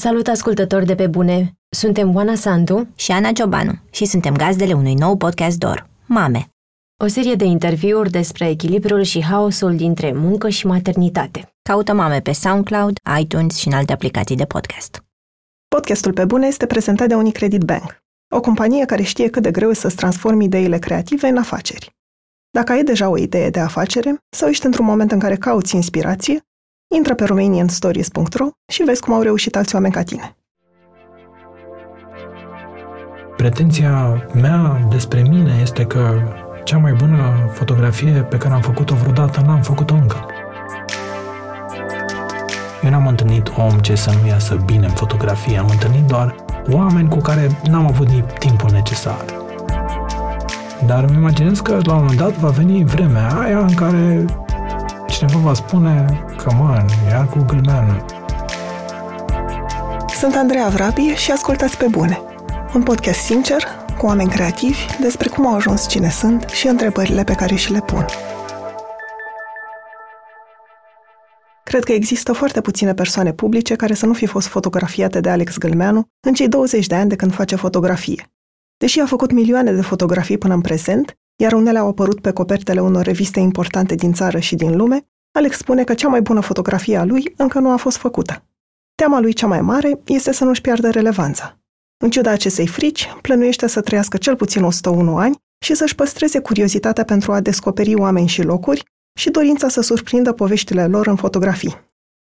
Salut ascultători de pe bune! Suntem Oana Sandu și Ana Ciobanu și suntem gazdele unui nou podcast DOR, Mame. O serie de interviuri despre echilibrul și haosul dintre muncă și maternitate. Caută Mame pe SoundCloud, iTunes și în alte aplicații de podcast. Podcastul Pe Bune este prezentat de Unicredit Bank, o companie care știe cât de greu e să-ți transformi ideile creative în afaceri. Dacă ai deja o idee de afacere sau ești într-un moment în care cauți inspirație, Intră pe romanianstories.ro și vezi cum au reușit alți oameni ca tine. Pretenția mea despre mine este că cea mai bună fotografie pe care am făcut-o vreodată n-am făcut-o încă. Eu n-am întâlnit om ce să nu iasă bine în fotografie, am întâlnit doar oameni cu care n-am avut nici timpul necesar. Dar îmi imaginez că la un moment dat va veni vremea aia în care cineva va spune că, man, iar cu gâlmeanul. Sunt Andreea Vrabie și ascultați pe bune. Un podcast sincer, cu oameni creativi, despre cum au ajuns cine sunt și întrebările pe care și le pun. Cred că există foarte puține persoane publice care să nu fi fost fotografiate de Alex Gâlmeanu în cei 20 de ani de când face fotografie. Deși a făcut milioane de fotografii până în prezent, iar unele au apărut pe copertele unor reviste importante din țară și din lume, Alex spune că cea mai bună fotografie a lui încă nu a fost făcută. Teama lui cea mai mare este să nu-și piardă relevanța. În ciuda acestei frici, plănuiește să trăiască cel puțin 101 ani și să-și păstreze curiozitatea pentru a descoperi oameni și locuri și dorința să surprindă poveștile lor în fotografii.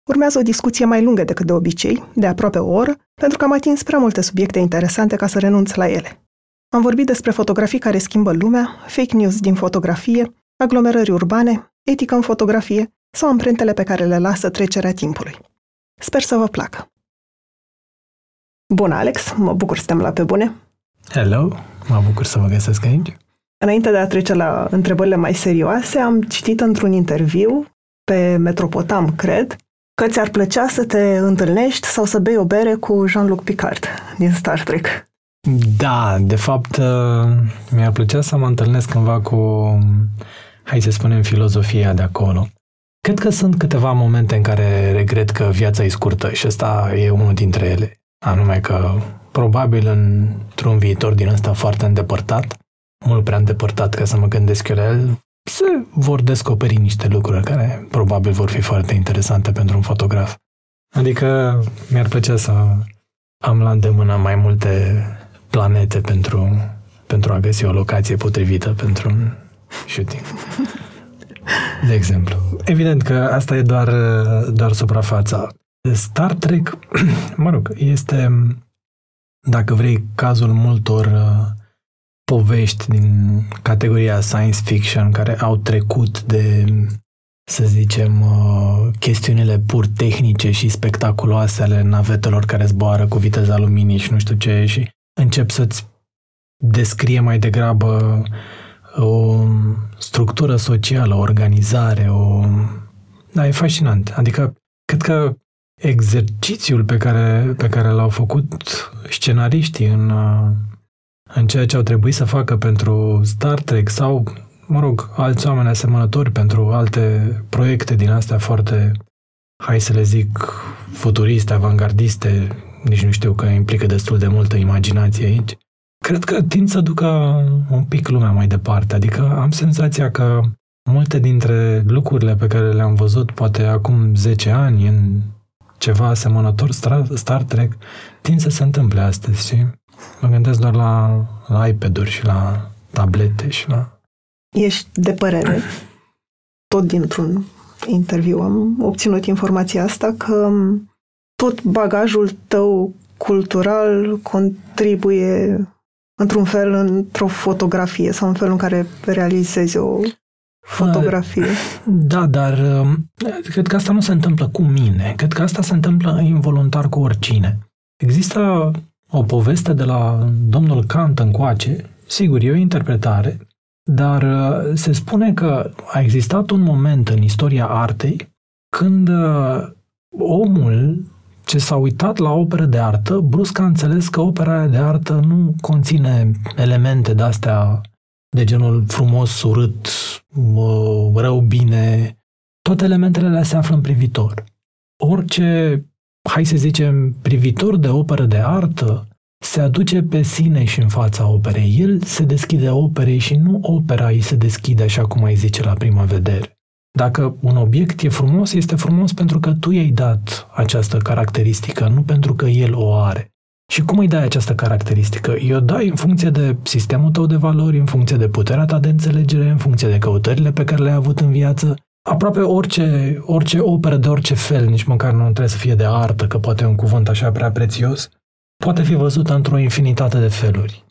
Urmează o discuție mai lungă decât de obicei, de aproape o oră, pentru că am atins prea multe subiecte interesante ca să renunț la ele. Am vorbit despre fotografii care schimbă lumea, fake news din fotografie, aglomerări urbane, etică în fotografie sau amprentele pe care le lasă trecerea timpului. Sper să vă placă! Bună, Alex! Mă bucur să te la pe bune! Hello! Mă bucur să vă găsesc aici! Înainte de a trece la întrebările mai serioase, am citit într-un interviu pe Metropotam, cred, că ți-ar plăcea să te întâlnești sau să bei o bere cu Jean-Luc Picard din Star Trek. Da, de fapt, uh, mi-ar plăcea să mă întâlnesc cândva cu hai să spunem, filozofia de acolo. Cred că sunt câteva momente în care regret că viața e scurtă și ăsta e unul dintre ele. Anume că probabil într-un viitor din ăsta foarte îndepărtat, mult prea îndepărtat ca să mă gândesc eu la el, se vor descoperi niște lucruri care probabil vor fi foarte interesante pentru un fotograf. Adică mi-ar plăcea să am la îndemână mai multe planete pentru, pentru a găsi o locație potrivită pentru un shooting. De exemplu. Evident că asta e doar, doar suprafața. Star Trek, mă rog, este, dacă vrei, cazul multor uh, povești din categoria science fiction care au trecut de, să zicem, uh, chestiunile pur tehnice și spectaculoase ale navetelor care zboară cu viteza luminii și nu știu ce și încep să-ți descrie mai degrabă o structură socială, o organizare, o... Da, e fascinant. Adică, cred că exercițiul pe care, pe care l-au făcut scenariștii în, în ceea ce au trebuit să facă pentru Star Trek sau, mă rog, alți oameni asemănători pentru alte proiecte din astea foarte, hai să le zic, futuriste, avangardiste, nici nu știu că implică destul de multă imaginație aici, Cred că tind să ducă un pic lumea mai departe, adică am senzația că multe dintre lucrurile pe care le-am văzut poate acum 10 ani în ceva asemănător Star Trek, tind să se întâmple astăzi, și Mă gândesc doar la, la iPad-uri și la tablete și la... Ești de părere, tot dintr-un interviu am obținut informația asta, că tot bagajul tău cultural contribuie într-un fel într-o fotografie sau în felul în care realizezi o fotografie. Da, dar um, cred că asta nu se întâmplă cu mine. Cred că asta se întâmplă involuntar cu oricine. Există o poveste de la domnul Kant încoace, sigur, e o interpretare, dar uh, se spune că a existat un moment în istoria artei când uh, omul ce s-a uitat la operă de artă, brusc a înțeles că opera de artă nu conține elemente de-astea de genul frumos, urât, rău, bine. Toate elementele le se află în privitor. Orice hai să zicem, privitor de operă de artă, se aduce pe sine și în fața operei. El se deschide operei și nu opera îi se deschide așa cum ai zice la prima vedere. Dacă un obiect e frumos, este frumos pentru că tu i-ai dat această caracteristică, nu pentru că el o are. Și cum îi dai această caracteristică? Eu dai în funcție de sistemul tău de valori, în funcție de puterea ta de înțelegere, în funcție de căutările pe care le-ai avut în viață. Aproape orice, orice operă de orice fel, nici măcar nu trebuie să fie de artă, că poate e un cuvânt așa prea prețios, poate fi văzută într-o infinitate de feluri.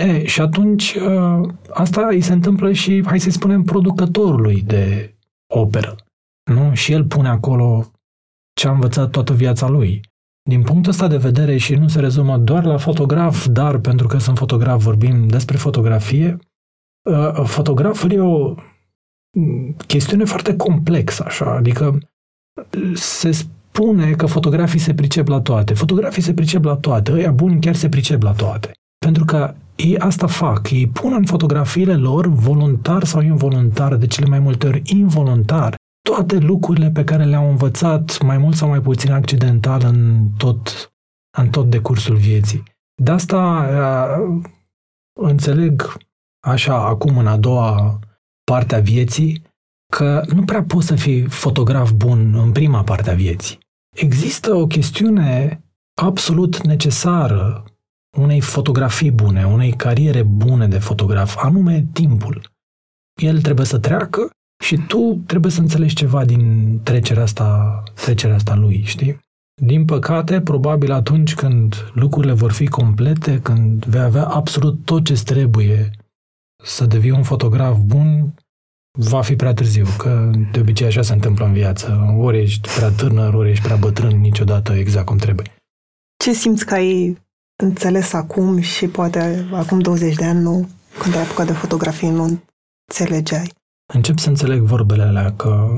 E, și atunci ă, asta îi se întâmplă și, hai să spunem, producătorului de operă. Nu? Și el pune acolo ce a învățat toată viața lui. Din punctul ăsta de vedere și nu se rezumă doar la fotograf, dar pentru că sunt fotograf vorbim despre fotografie, ă, fotograful e o chestiune foarte complexă, așa, adică se spune că fotografii se pricep la toate. Fotografii se pricep la toate, ăia buni chiar se pricep la toate. Pentru că ei asta fac, ei pun în fotografiile lor, voluntar sau involuntar, de cele mai multe ori involuntar, toate lucrurile pe care le-au învățat mai mult sau mai puțin accidental în tot, în tot decursul vieții. De asta uh, înțeleg așa acum în a doua parte a vieții că nu prea poți să fii fotograf bun în prima parte a vieții. Există o chestiune absolut necesară unei fotografii bune, unei cariere bune de fotograf, anume timpul. El trebuie să treacă și tu trebuie să înțelegi ceva din trecerea asta, trecerea asta lui, știi? Din păcate, probabil atunci când lucrurile vor fi complete, când vei avea absolut tot ce trebuie să devii un fotograf bun, va fi prea târziu, că de obicei așa se întâmplă în viață. Ori ești prea tânăr, ori ești prea bătrân, niciodată exact cum trebuie. Ce simți că ai înțeles acum și poate acum 20 de ani nu, când ai apucat de fotografie, nu înțelegeai? Încep să înțeleg vorbele alea că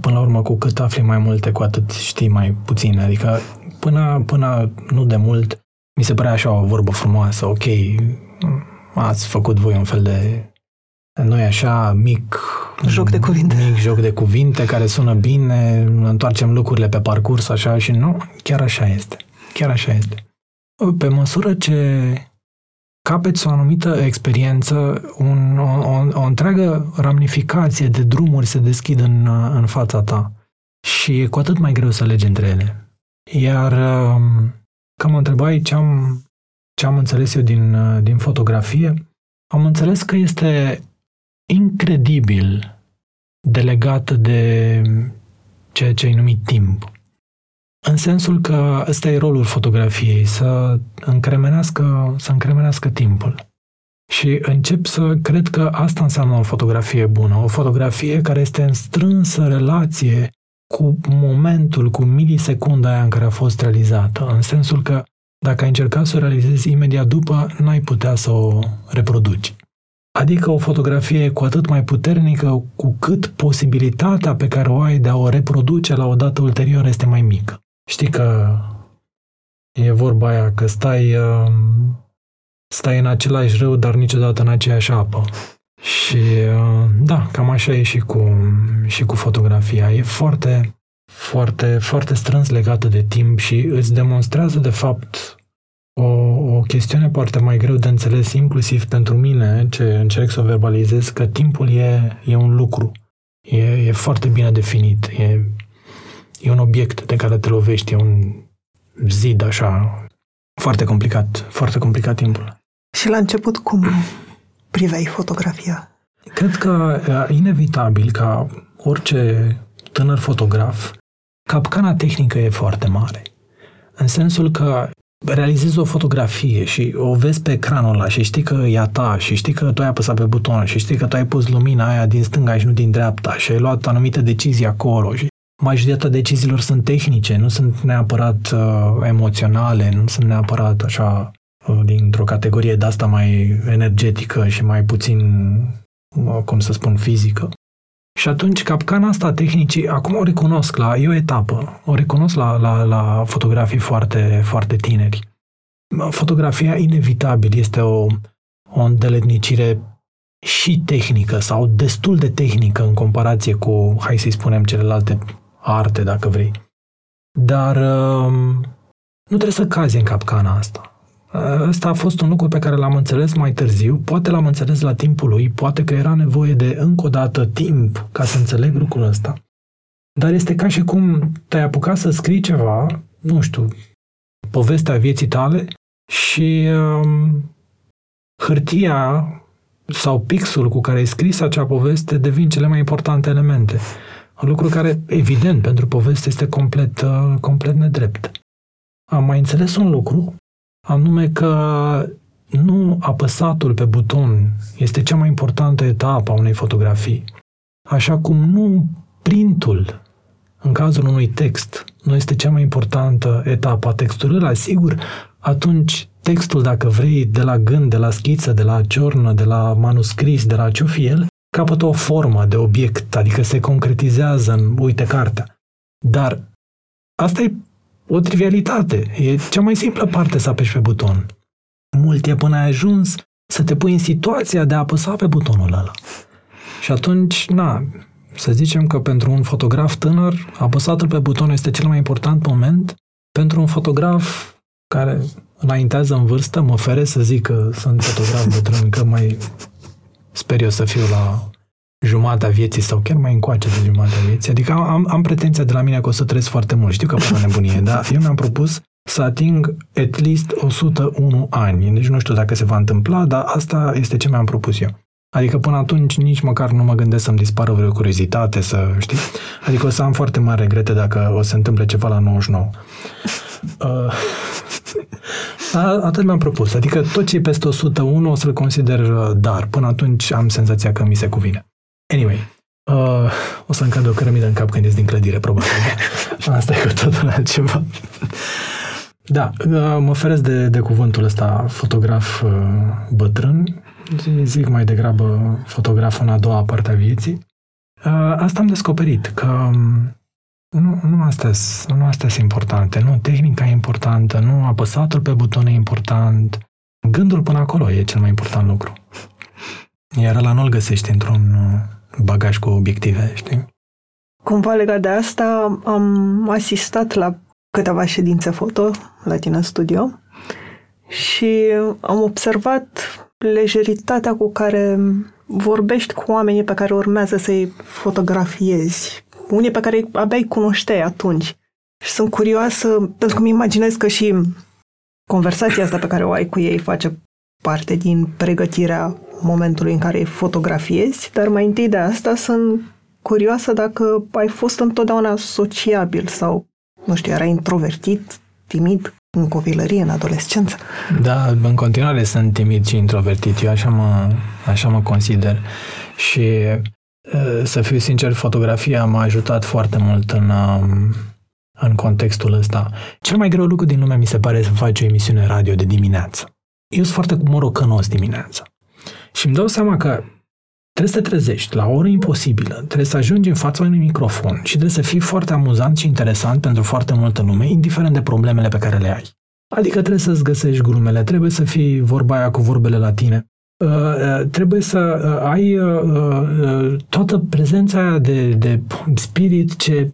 până la urmă cu cât afli mai multe, cu atât știi mai puțin. Adică până, până nu de mult mi se părea așa o vorbă frumoasă, ok, ați făcut voi un fel de noi așa mic joc de cuvinte. Mic joc de cuvinte care sună bine, întoarcem lucrurile pe parcurs așa și nu, chiar așa este. Chiar așa este. Pe măsură ce capeți o anumită experiență, un, o, o, o întreagă ramificație de drumuri se deschid în, în fața ta și e cu atât mai greu să alegi între ele. Iar um, că mă întrebai ce am, ce am înțeles eu din, din fotografie, am înțeles că este incredibil de legată de ceea ce ai numit timp. În sensul că ăsta e rolul fotografiei, să încremenească, să încremenească timpul. Și încep să cred că asta înseamnă o fotografie bună, o fotografie care este în strânsă relație cu momentul, cu milisecunda aia în care a fost realizată, în sensul că dacă ai încercat să o realizezi imediat după, n-ai putea să o reproduci. Adică o fotografie cu atât mai puternică cu cât posibilitatea pe care o ai de a o reproduce la o dată ulterioară este mai mică. Știi că e vorba aia că stai, um, stai în același râu, dar niciodată în aceeași apă. Și uh, da, cam așa e și cu, și cu fotografia. E foarte, foarte, foarte strâns legată de timp și îți demonstrează de fapt o, o chestiune foarte mai greu de înțeles, inclusiv pentru mine, ce încerc să o verbalizez, că timpul e, e un lucru. E, e foarte bine definit. E, e un obiect de care te lovești, e un zid așa. Foarte complicat, foarte complicat timpul. Și la început cum priveai fotografia? Cred că inevitabil ca orice tânăr fotograf, capcana tehnică e foarte mare. În sensul că realizezi o fotografie și o vezi pe ecranul ăla și știi că e a ta și știi că tu ai apăsat pe buton și știi că tu ai pus lumina aia din stânga și nu din dreapta și ai luat anumite decizii acolo și majoritatea deciziilor sunt tehnice, nu sunt neapărat uh, emoționale, nu sunt neapărat așa uh, dintr-o categorie de asta mai energetică și mai puțin, uh, cum să spun, fizică. Și atunci capcana asta tehnicii, acum o recunosc, la, e o etapă, o recunosc la, la, la fotografii foarte, foarte tineri. Fotografia inevitabil este o, o îndeletnicire și tehnică sau destul de tehnică în comparație cu, hai să-i spunem, celelalte arte, dacă vrei. dar uh, nu trebuie să cazi în capcana asta. Ăsta a fost un lucru pe care l-am înțeles mai târziu, poate l-am înțeles la timpul lui, poate că era nevoie de încă o dată timp ca să înțeleg lucrul ăsta. Dar este ca și cum te-ai apucat să scrii ceva, nu știu, povestea vieții tale și um, hârtia sau pixul cu care ai scris acea poveste devin cele mai importante elemente. Un lucru care, evident, pentru poveste este complet, uh, complet nedrept. Am mai înțeles un lucru, anume că nu apăsatul pe buton este cea mai importantă etapă a unei fotografii, așa cum nu printul în cazul unui text nu este cea mai importantă etapă a textului ăla, sigur, atunci textul, dacă vrei, de la gând, de la schiță, de la ciornă, de la manuscris, de la ce fi el, capătă o formă de obiect, adică se concretizează în, uite, cartea. Dar asta e o trivialitate. E cea mai simplă parte să apeși pe buton. Mult e până ai ajuns să te pui în situația de a apăsa pe butonul ăla. Și atunci, na, să zicem că pentru un fotograf tânăr, apăsatul pe buton este cel mai important moment. Pentru un fotograf care înaintează în vârstă, mă fere să zic că sunt fotograf bătrân, că mai sper eu să fiu la jumatea vieții sau chiar mai încoace de jumatea vieții. Adică am, am pretenția de la mine că o să trăiesc foarte mult. Știu că până nebunie, dar eu mi-am propus să ating at least 101 ani. Deci nu știu dacă se va întâmpla, dar asta este ce mi-am propus eu. Adică până atunci nici măcar nu mă gândesc să-mi dispară vreo curiozitate, să știi? Adică o să am foarte mari regrete dacă o să se întâmple ceva la 99. Uh, atât mi-am propus. Adică tot ce e peste 101 o să-l consider uh, dar. Până atunci am senzația că mi se cuvine. Anyway, uh, o să-mi cadă o cărămidă în cap când ies din clădire, probabil. Asta e cu totul altceva. Da, uh, mă feresc de, de cuvântul ăsta fotograf uh, bătrân. Zic mai degrabă fotograf în a doua parte a vieții. Uh, asta am descoperit, că um, nu, nu astea nu astea sunt importante, nu tehnica e importantă, nu apăsatul pe buton e important, gândul până acolo e cel mai important lucru. Iar la nu-l găsești într-un uh, bagaj cu obiective, știi? Cumva legat de asta, am asistat la câteva ședințe foto la tine în studio și am observat lejeritatea cu care vorbești cu oamenii pe care urmează să-i fotografiezi unii pe care abia îi cunoșteai atunci. Și sunt curioasă, pentru că îmi imaginez că și conversația asta pe care o ai cu ei face parte din pregătirea momentului în care îi fotografiezi, dar mai întâi de asta sunt curioasă dacă ai fost întotdeauna sociabil sau, nu știu, era introvertit, timid în copilărie, în adolescență. Da, în continuare sunt timid și introvertit. Eu așa mă, așa mă consider. Și să fiu sincer, fotografia m-a ajutat foarte mult în, în contextul ăsta. Cel mai greu lucru din lume mi se pare să faci o emisiune radio de dimineață. Eu sunt foarte morocănos dimineața. Și îmi dau seama că trebuie să te trezești la o oră imposibilă, trebuie să ajungi în fața unui microfon și trebuie să fii foarte amuzant și interesant pentru foarte multă lume, indiferent de problemele pe care le ai. Adică trebuie să-ți găsești glumele, trebuie să fii vorba aia cu vorbele la tine. Uh, uh, trebuie să uh, ai toată prezența aia de, de spirit ce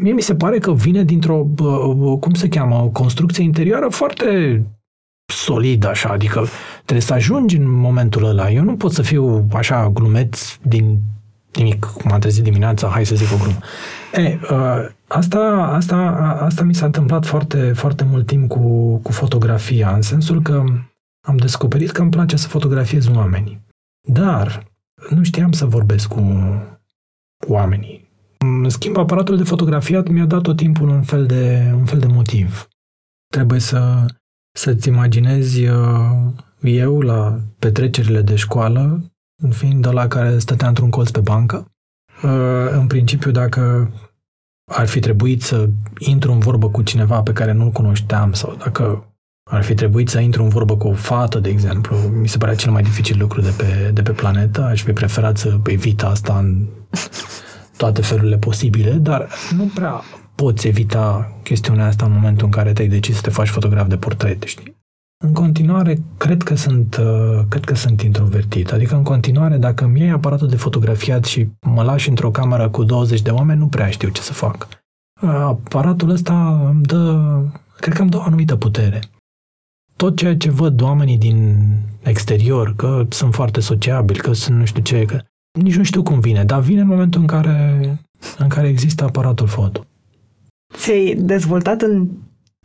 mie mi se pare că vine dintr-o, cum se cheamă, o construcție interioară foarte solidă, așa, adică trebuie să ajungi în momentul ăla. Eu nu pot să fiu așa glumeț din nimic, cum am trezit dimineața, hai să zic o glumă. E, asta, asta, asta mi s-a întâmplat foarte, foarte mult timp cu, cu fotografia, în sensul că am descoperit că îmi place să fotografiez oamenii. Dar nu știam să vorbesc cu oamenii. În schimb, aparatul de fotografiat mi-a dat tot timpul un fel de, un fel de motiv. Trebuie să, să-ți imaginezi uh, eu la petrecerile de școală, fiind la care stătea într-un colț pe bancă. Uh, în principiu, dacă ar fi trebuit să intru în vorbă cu cineva pe care nu-l cunoșteam sau dacă ar fi trebuit să intru în vorbă cu o fată, de exemplu. Mi se părea cel mai dificil lucru de pe, de pe planetă. Aș fi preferat să evit asta în toate felurile posibile, dar nu prea poți evita chestiunea asta în momentul în care te-ai decis să te faci fotograf de portret, știi? În continuare, cred că sunt, uh, cred că sunt introvertit. Adică, în continuare, dacă îmi iei aparatul de fotografiat și mă lași într-o cameră cu 20 de oameni, nu prea știu ce să fac. aparatul ăsta îmi dă, cred că îmi dă o anumită putere. Tot ceea ce văd oamenii din exterior, că sunt foarte sociabili, că sunt nu știu ce, că nici nu știu cum vine, dar vine în momentul în care, în care există aparatul foto. Ți-ai dezvoltat în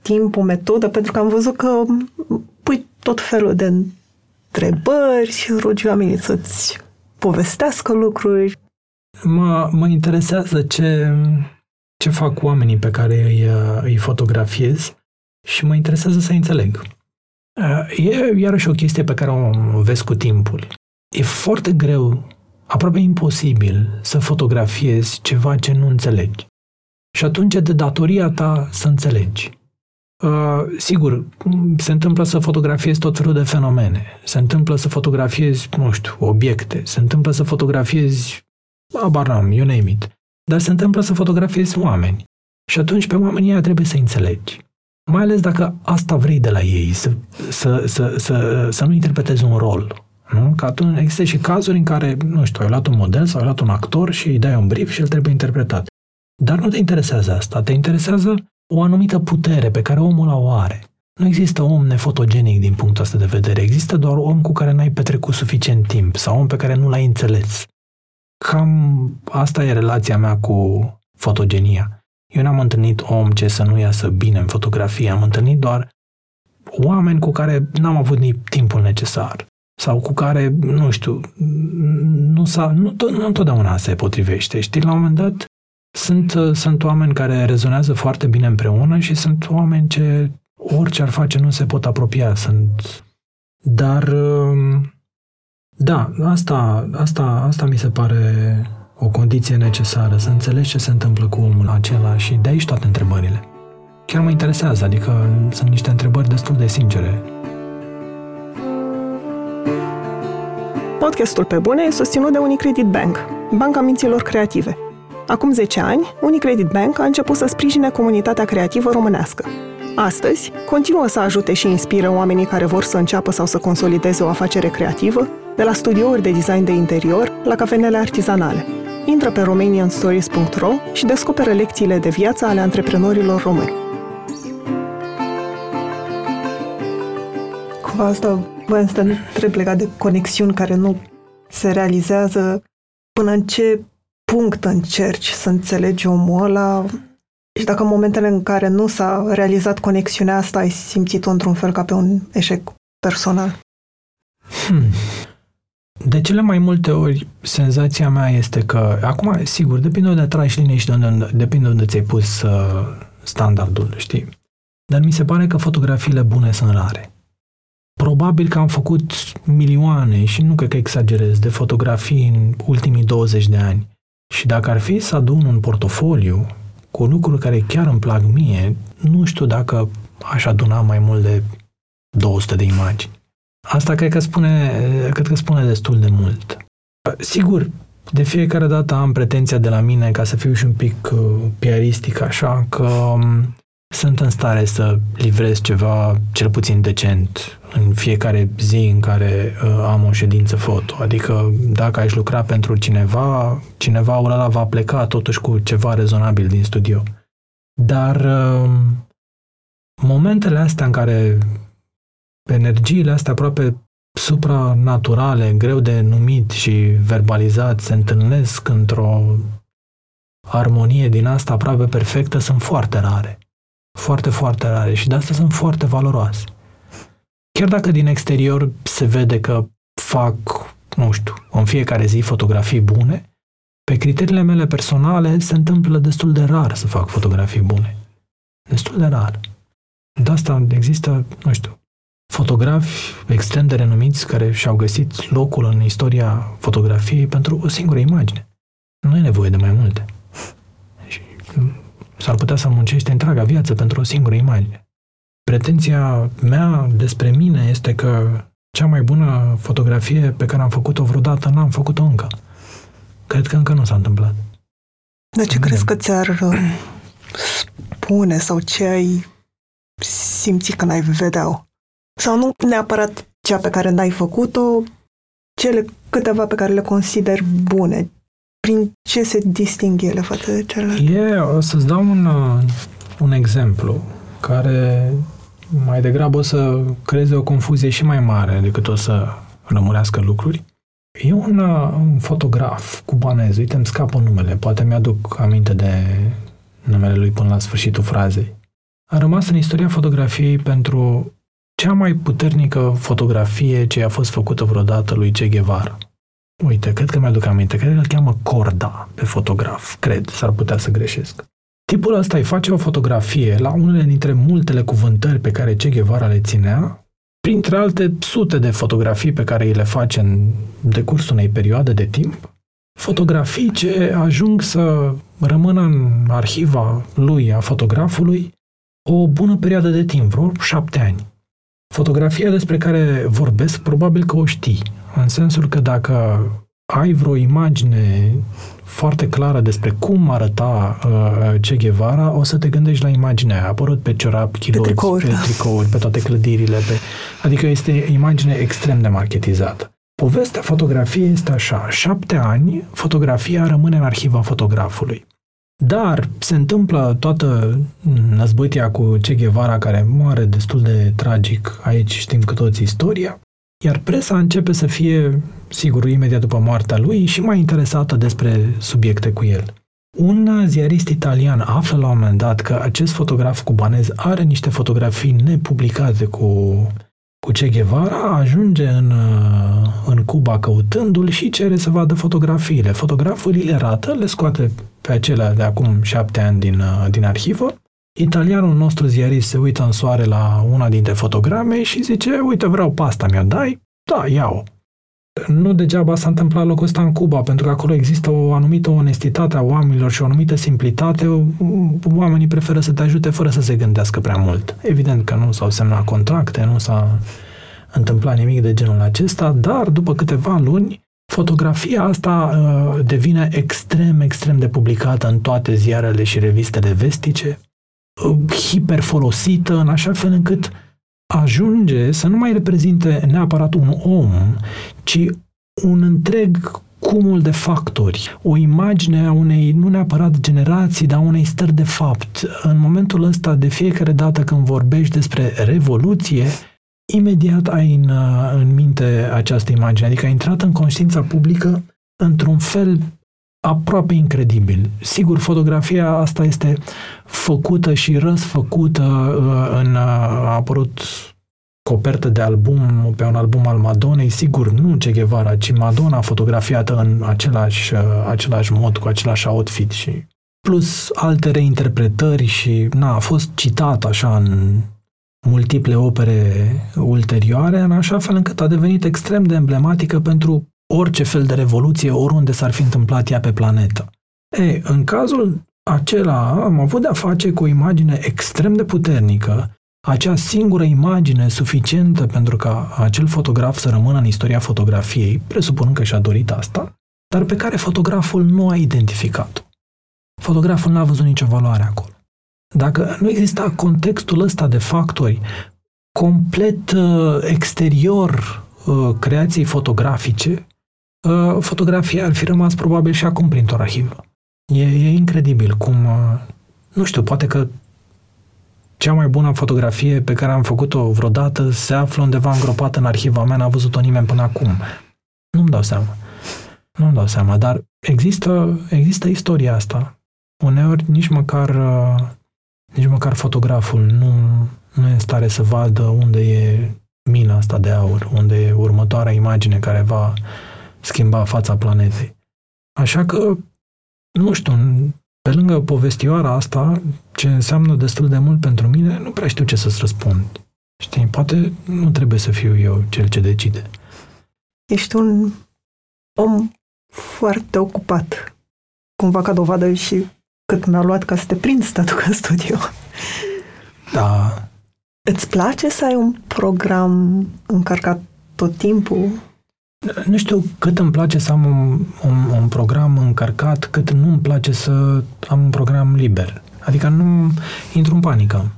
timp o metodă, pentru că am văzut că pui tot felul de întrebări, rogi oamenii să-ți povestească lucruri. Mă, mă interesează ce, ce fac oamenii pe care îi, îi fotografiez și mă interesează să înțeleg. E iarăși o chestie pe care o vezi cu timpul. E foarte greu, aproape imposibil, să fotografiezi ceva ce nu înțelegi. Și atunci de datoria ta să înțelegi. Uh, sigur, se întâmplă să fotografiezi tot felul de fenomene, se întâmplă să fotografiezi, nu știu, obiecte, se întâmplă să fotografiezi, abar n-am, you name it, dar se întâmplă să fotografiezi oameni. Și atunci pe oamenii ăia trebuie să înțelegi. Mai ales dacă asta vrei de la ei, să, să, să, să, să nu interpretezi un rol. Nu? Că atunci există și cazuri în care, nu știu, ai luat un model sau ai luat un actor și îi dai un brief și el trebuie interpretat. Dar nu te interesează asta, te interesează o anumită putere pe care omul o are. Nu există om nefotogenic din punctul ăsta de vedere, există doar om cu care n-ai petrecut suficient timp sau om pe care nu l-ai înțeles. Cam asta e relația mea cu fotogenia. Eu n-am întâlnit om ce să nu iasă bine în fotografie, am întâlnit doar oameni cu care n-am avut nici timpul necesar sau cu care, nu știu, nu, s-a, nu, nu întotdeauna se potrivește. Știi, la un moment dat sunt, sunt oameni care rezonează foarte bine împreună și sunt oameni ce orice ar face nu se pot apropia. Sunt... Dar um, da, asta, asta, asta mi se pare o condiție necesară, să înțelegi ce se întâmplă cu omul acela și de aici toate întrebările. Chiar mă interesează, adică sunt niște întrebări destul de sincere. Podcastul Pe Bune e susținut de Unicredit Bank, banca minților creative. Acum 10 ani, Unicredit Bank a început să sprijine comunitatea creativă românească. Astăzi, continuă să ajute și inspiră oamenii care vor să înceapă sau să consolideze o afacere creativă, de la studiouri de design de interior la cafenele artizanale. Intră pe romanianstories.ro și descoperă lecțiile de viață ale antreprenorilor români. Cumva asta voiam să întreb legat de conexiuni care nu se realizează până în ce punct încerci să înțelegi omul ăla și dacă în momentele în care nu s-a realizat conexiunea asta ai simțit-o într-un fel ca pe un eșec personal? Hmm. De cele mai multe ori, senzația mea este că, acum, sigur, depinde unde tragi linie și de unde, depinde unde ți-ai pus uh, standardul, știi? Dar mi se pare că fotografiile bune sunt rare. Probabil că am făcut milioane, și nu cred că exagerez, de fotografii în ultimii 20 de ani. Și dacă ar fi să adun un portofoliu cu lucruri care chiar îmi plac mie, nu știu dacă aș aduna mai mult de 200 de imagini. Asta cred că spune, cred că spune destul de mult. Sigur, de fiecare dată am pretenția de la mine ca să fiu și un pic uh, piaristic așa, că um, sunt în stare să livrez ceva cel puțin decent în fiecare zi în care uh, am o ședință foto. Adică dacă aș lucra pentru cineva, cineva ăla va pleca totuși cu ceva rezonabil din studio. Dar uh, momentele astea în care energiile astea aproape supranaturale, greu de numit și verbalizat, se întâlnesc într-o armonie din asta aproape perfectă, sunt foarte rare. Foarte, foarte rare și de asta sunt foarte valoroase. Chiar dacă din exterior se vede că fac, nu știu, în fiecare zi fotografii bune, pe criteriile mele personale se întâmplă destul de rar să fac fotografii bune. Destul de rar. De asta există, nu știu, fotografi extrem de renumiți care și-au găsit locul în istoria fotografiei pentru o singură imagine. Nu e nevoie de mai multe. Și s-ar putea să muncești întreaga viață pentru o singură imagine. Pretenția mea despre mine este că cea mai bună fotografie pe care am făcut-o vreodată n-am făcut-o încă. Cred că încă nu s-a întâmplat. De ce crezi că ți-ar uh, spune sau ce ai simți când ai vedea Sau nu neapărat cea pe care n-ai făcut-o, cele câteva pe care le consideri bune. Prin ce se disting ele față de celelalte? E, o să-ți dau un, uh, un exemplu care mai degrabă o să creeze o confuzie și mai mare decât o să rămurească lucruri. E un, uh, un fotograf cubanez, uite, îmi scapă numele, poate mi-aduc aminte de numele lui până la sfârșitul frazei. A rămas în istoria fotografiei pentru cea mai puternică fotografie ce a fost făcută vreodată lui Che Guevara. Uite, cred că mi-aduc aminte, cred că îl cheamă Corda pe fotograf, cred, s-ar putea să greșesc. Tipul ăsta îi face o fotografie la unele dintre multele cuvântări pe care Che Guevara le ținea, printre alte sute de fotografii pe care îi le face în decursul unei perioade de timp, fotografii ce ajung să rămână în arhiva lui, a fotografului, o bună perioadă de timp, vreo șapte ani. Fotografia despre care vorbesc, probabil că o știi, în sensul că dacă ai vreo imagine foarte clară despre cum arăta uh, Che Guevara, o să te gândești la imaginea aia. A apărut pe ciorap, chiloți, pe tricouri, pe, tricouri, pe toate clădirile. Pe... Adică este imagine extrem de marketizată. Povestea fotografiei este așa. Șapte ani, fotografia rămâne în arhiva fotografului. Dar se întâmplă toată năzbâtia cu Che Guevara, care moare destul de tragic, aici știm cu toți istoria, iar presa începe să fie, sigur, imediat după moartea lui, și mai interesată despre subiecte cu el. Un ziarist italian află la un moment dat că acest fotograf cubanez are niște fotografii nepublicate cu, cu Che Guevara, ajunge în, în Cuba căutându-l și cere să vadă fotografiile. Fotograful le arată, le scoate pe acelea de acum șapte ani din, din arhivă Italianul nostru ziarist se uită în soare la una dintre fotograme și zice, uite, vreau pasta, mi-o dai? Da, iau. Nu degeaba s-a întâmplat locul ăsta în Cuba, pentru că acolo există o anumită onestitate a oamenilor și o anumită simplitate. Oamenii preferă să te ajute fără să se gândească prea mult. Evident că nu s-au semnat contracte, nu s-a întâmplat nimic de genul acesta, dar după câteva luni, fotografia asta uh, devine extrem, extrem de publicată în toate ziarele și revistele vestice hiperfolosită în așa fel încât ajunge să nu mai reprezinte neapărat un om, ci un întreg cumul de factori, o imagine a unei, nu neapărat generații, dar a unei stări de fapt. În momentul ăsta, de fiecare dată când vorbești despre revoluție, imediat ai în, în minte această imagine, adică ai intrat în conștiința publică într-un fel aproape incredibil. Sigur, fotografia asta este făcută și răsfăcută uh, în, uh, a apărut copertă de album, pe un album al Madonei, sigur, nu Che Guevara, ci Madonna fotografiată în același, uh, același mod, cu același outfit și plus alte reinterpretări și na, a fost citat așa în multiple opere ulterioare, în așa fel încât a devenit extrem de emblematică pentru orice fel de revoluție, oriunde s-ar fi întâmplat ea pe planetă. E, în cazul acela am avut de-a face cu o imagine extrem de puternică, acea singură imagine suficientă pentru ca acel fotograf să rămână în istoria fotografiei, presupunând că și-a dorit asta, dar pe care fotograful nu a identificat-o. Fotograful n-a văzut nicio valoare acolo. Dacă nu exista contextul ăsta de factori complet uh, exterior uh, creației fotografice, Uh, fotografia ar fi rămas probabil și acum printr-o arhivă. E, e incredibil cum, uh, nu știu, poate că cea mai bună fotografie pe care am făcut-o vreodată se află undeva îngropată în arhiva mea, n-a văzut-o nimeni până acum. Nu-mi dau seama. Nu-mi dau seama, dar există, există istoria asta. Uneori nici măcar, uh, nici măcar fotograful nu, nu e în stare să vadă unde e mina asta de aur, unde e următoarea imagine care va schimba fața planetei. Așa că, nu știu, pe lângă povestioara asta, ce înseamnă destul de mult pentru mine, nu prea știu ce să-ți răspund. Știi, poate nu trebuie să fiu eu cel ce decide. Ești un om foarte ocupat. Cumva ca dovadă și cât mi-a luat ca să te prind statul în studio. Da. Îți place să ai un program încărcat tot timpul? Nu știu cât îmi place să am un, un, un program încărcat, cât nu îmi place să am un program liber. Adică nu intru în panică.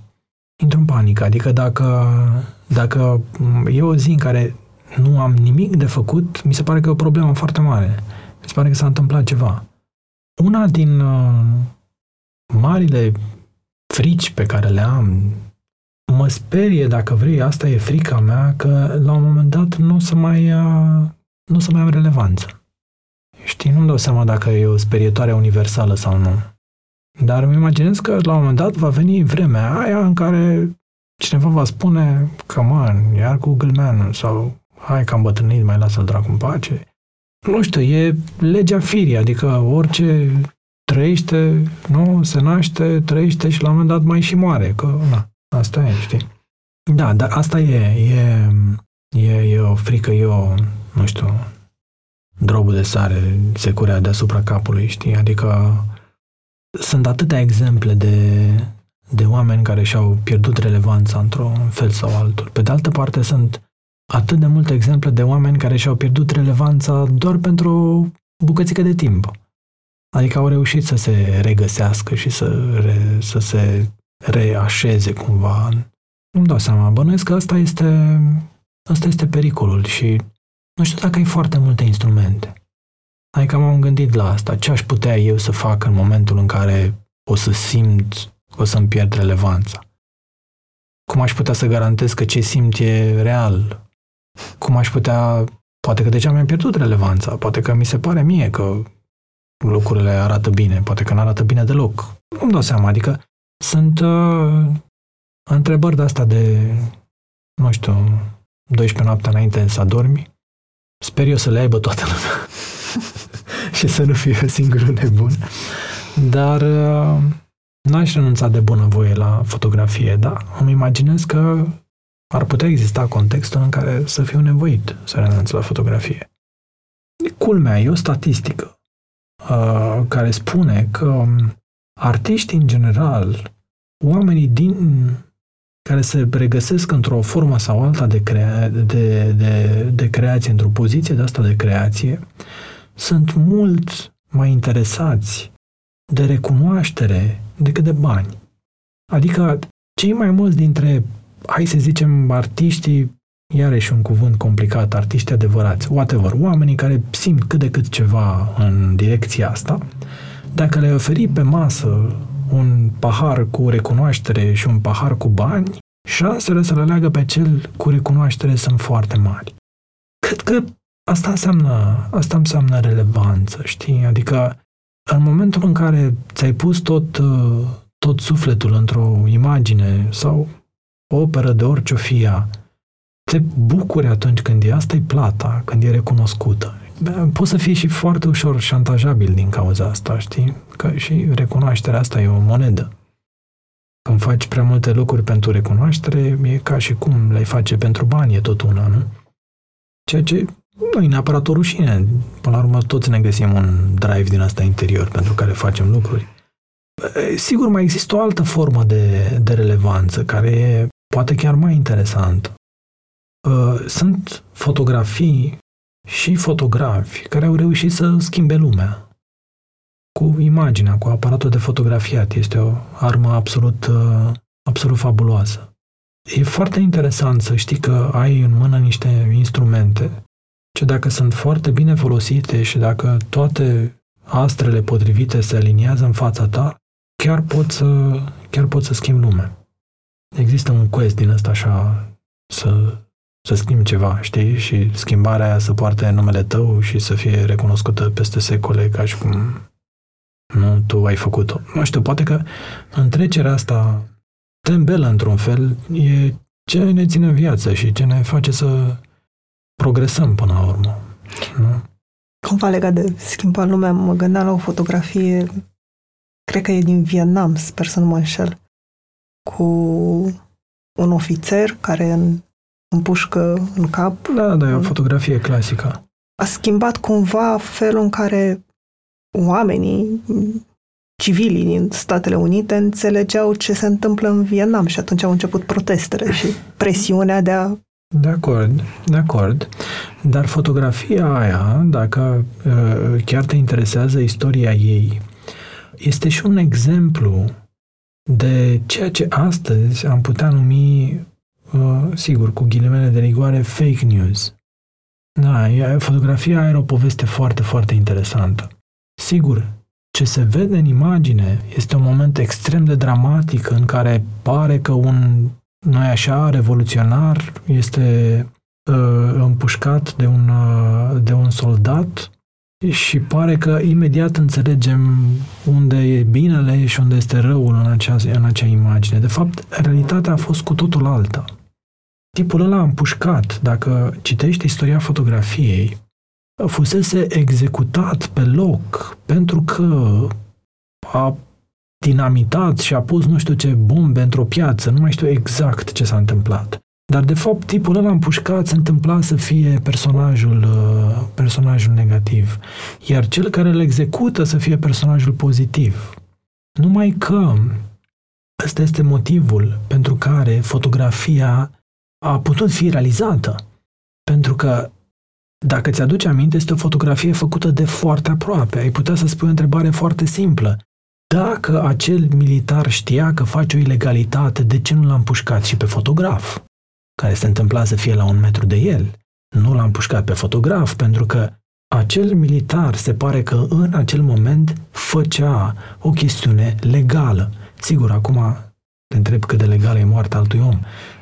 Intru în panică. Adică dacă, dacă e o zi în care nu am nimic de făcut, mi se pare că e o problemă foarte mare. Mi se pare că s-a întâmplat ceva. una din uh, marile frici pe care le am, mă sperie, dacă vrei, asta e frica mea, că la un moment dat nu o să mai, uh, nu o să mai am relevanță. Știi, nu-mi dau seama dacă e o sperietoare universală sau nu. Dar îmi imaginez că la un moment dat va veni vremea aia în care cineva va spune că, mă, iar cu gâlmeanul sau hai că am bătrânit, mai lasă-l dracu în pace. Nu știu, e legea firii, adică orice trăiește, nu, se naște, trăiește și la un moment dat mai și moare, că, na, asta e, știi? Da, dar asta e, e, e, e o frică, e o, nu știu, drobul de sare se curea deasupra capului, știi? Adică sunt atâtea exemple de, de oameni care și-au pierdut relevanța într-un fel sau altul. Pe de altă parte, sunt atât de multe exemple de oameni care și-au pierdut relevanța doar pentru o bucățică de timp. Adică au reușit să se regăsească și să, re, să se reașeze cumva. Nu-mi dau seama, bănuiesc că asta este, asta este pericolul și nu știu dacă ai foarte multe instrumente. Adică m-am gândit la asta. Ce aș putea eu să fac în momentul în care o să simt că o să-mi pierd relevanța? Cum aș putea să garantez că ce simt e real? Cum aș putea... Poate că deja mi-am pierdut relevanța. Poate că mi se pare mie că lucrurile arată bine. Poate că nu arată bine deloc. Nu-mi dau seama. Adică sunt uh, întrebări de asta de, nu știu, 12 noaptea înainte să adormi. Sper eu să le aibă toată lumea. și să nu fiu singurul nebun. Dar uh, n-aș renunța de bunăvoie la fotografie, da. Îmi imaginez că ar putea exista contextul în care să fiu nevoit să renunț la fotografie. Culmea, e o statistică uh, care spune că um, artiștii în general, oamenii din care se regăsesc într-o formă sau alta de, crea- de, de, de creație, într-o poziție de asta de creație, sunt mult mai interesați de recunoaștere decât de bani. Adică cei mai mulți dintre, hai să zicem, artiștii, iarăși un cuvânt complicat, artiști adevărați, whatever, oamenii care simt cât de cât ceva în direcția asta, dacă le oferi pe masă un pahar cu recunoaștere și un pahar cu bani, șansele să le leagă pe cel cu recunoaștere sunt foarte mari. Cred că asta înseamnă, asta înseamnă relevanță, știi? Adică în momentul în care ți-ai pus tot, tot sufletul într-o imagine sau o operă de orice o fie, te bucuri atunci când e, asta e plata, când e recunoscută. Poți să fii și foarte ușor șantajabil din cauza asta, știi? Că și recunoașterea asta e o monedă. Când faci prea multe lucruri pentru recunoaștere, e ca și cum le face pentru bani, e tot una, nu? Ceea ce nu e neapărat o rușine. Până la urmă, toți ne găsim un drive din asta interior pentru care facem lucruri. Sigur, mai există o altă formă de, de relevanță, care e poate chiar mai interesantă. Sunt fotografii și fotografi care au reușit să schimbe lumea cu imaginea, cu aparatul de fotografiat. Este o armă absolut, absolut fabuloasă. E foarte interesant să știi că ai în mână niște instrumente ce dacă sunt foarte bine folosite și dacă toate astrele potrivite se aliniază în fața ta, chiar poți să, chiar poți să schimbi lumea. Există un quest din ăsta așa, să, să schimbi ceva, știi? Și schimbarea aia să poarte numele tău și să fie recunoscută peste secole ca și cum nu tu ai făcut-o. Nu știu, poate că întrecerea asta tembelă într-un fel e ce ne ține în viață și ce ne face să progresăm până la urmă. Nu? Cumva legat de schimba lumea, mă gândeam la o fotografie, cred că e din Vietnam, sper să nu mă înșel, cu un ofițer care împușcă în cap. Da, da, e o fotografie clasică. A schimbat cumva felul în care oamenii, civilii din Statele Unite înțelegeau ce se întâmplă în Vietnam și atunci au început protestele și presiunea de a de acord, de acord. Dar fotografia aia, dacă uh, chiar te interesează istoria ei, este și un exemplu de ceea ce astăzi am putea numi, uh, sigur, cu ghilimele de rigoare, fake news. Da, fotografia era o poveste foarte, foarte interesantă. Sigur, ce se vede în imagine este un moment extrem de dramatic în care pare că un, noi așa, revoluționar este uh, împușcat de un, uh, de un soldat și pare că imediat înțelegem unde e binele și unde este răul în acea, în acea imagine. De fapt, realitatea a fost cu totul alta. Tipul ăla împușcat, dacă citești istoria fotografiei, fusese executat pe loc pentru că a dinamitat și a pus nu știu ce bombe într-o piață, nu mai știu exact ce s-a întâmplat. Dar, de fapt, tipul ăla împușcat se întâmpla să fie personajul, uh, personajul negativ, iar cel care îl execută să fie personajul pozitiv. Numai că ăsta este motivul pentru care fotografia a putut fi realizată. Pentru că, dacă ți-aduci aminte, este o fotografie făcută de foarte aproape. Ai putea să spui o întrebare foarte simplă. Dacă acel militar știa că face o ilegalitate, de ce nu l-a împușcat și pe fotograf? care se întâmpla să fie la un metru de el. Nu l-a împușcat pe fotograf, pentru că acel militar se pare că în acel moment făcea o chestiune legală. Sigur, acum te întreb cât de legală e moartea altui om,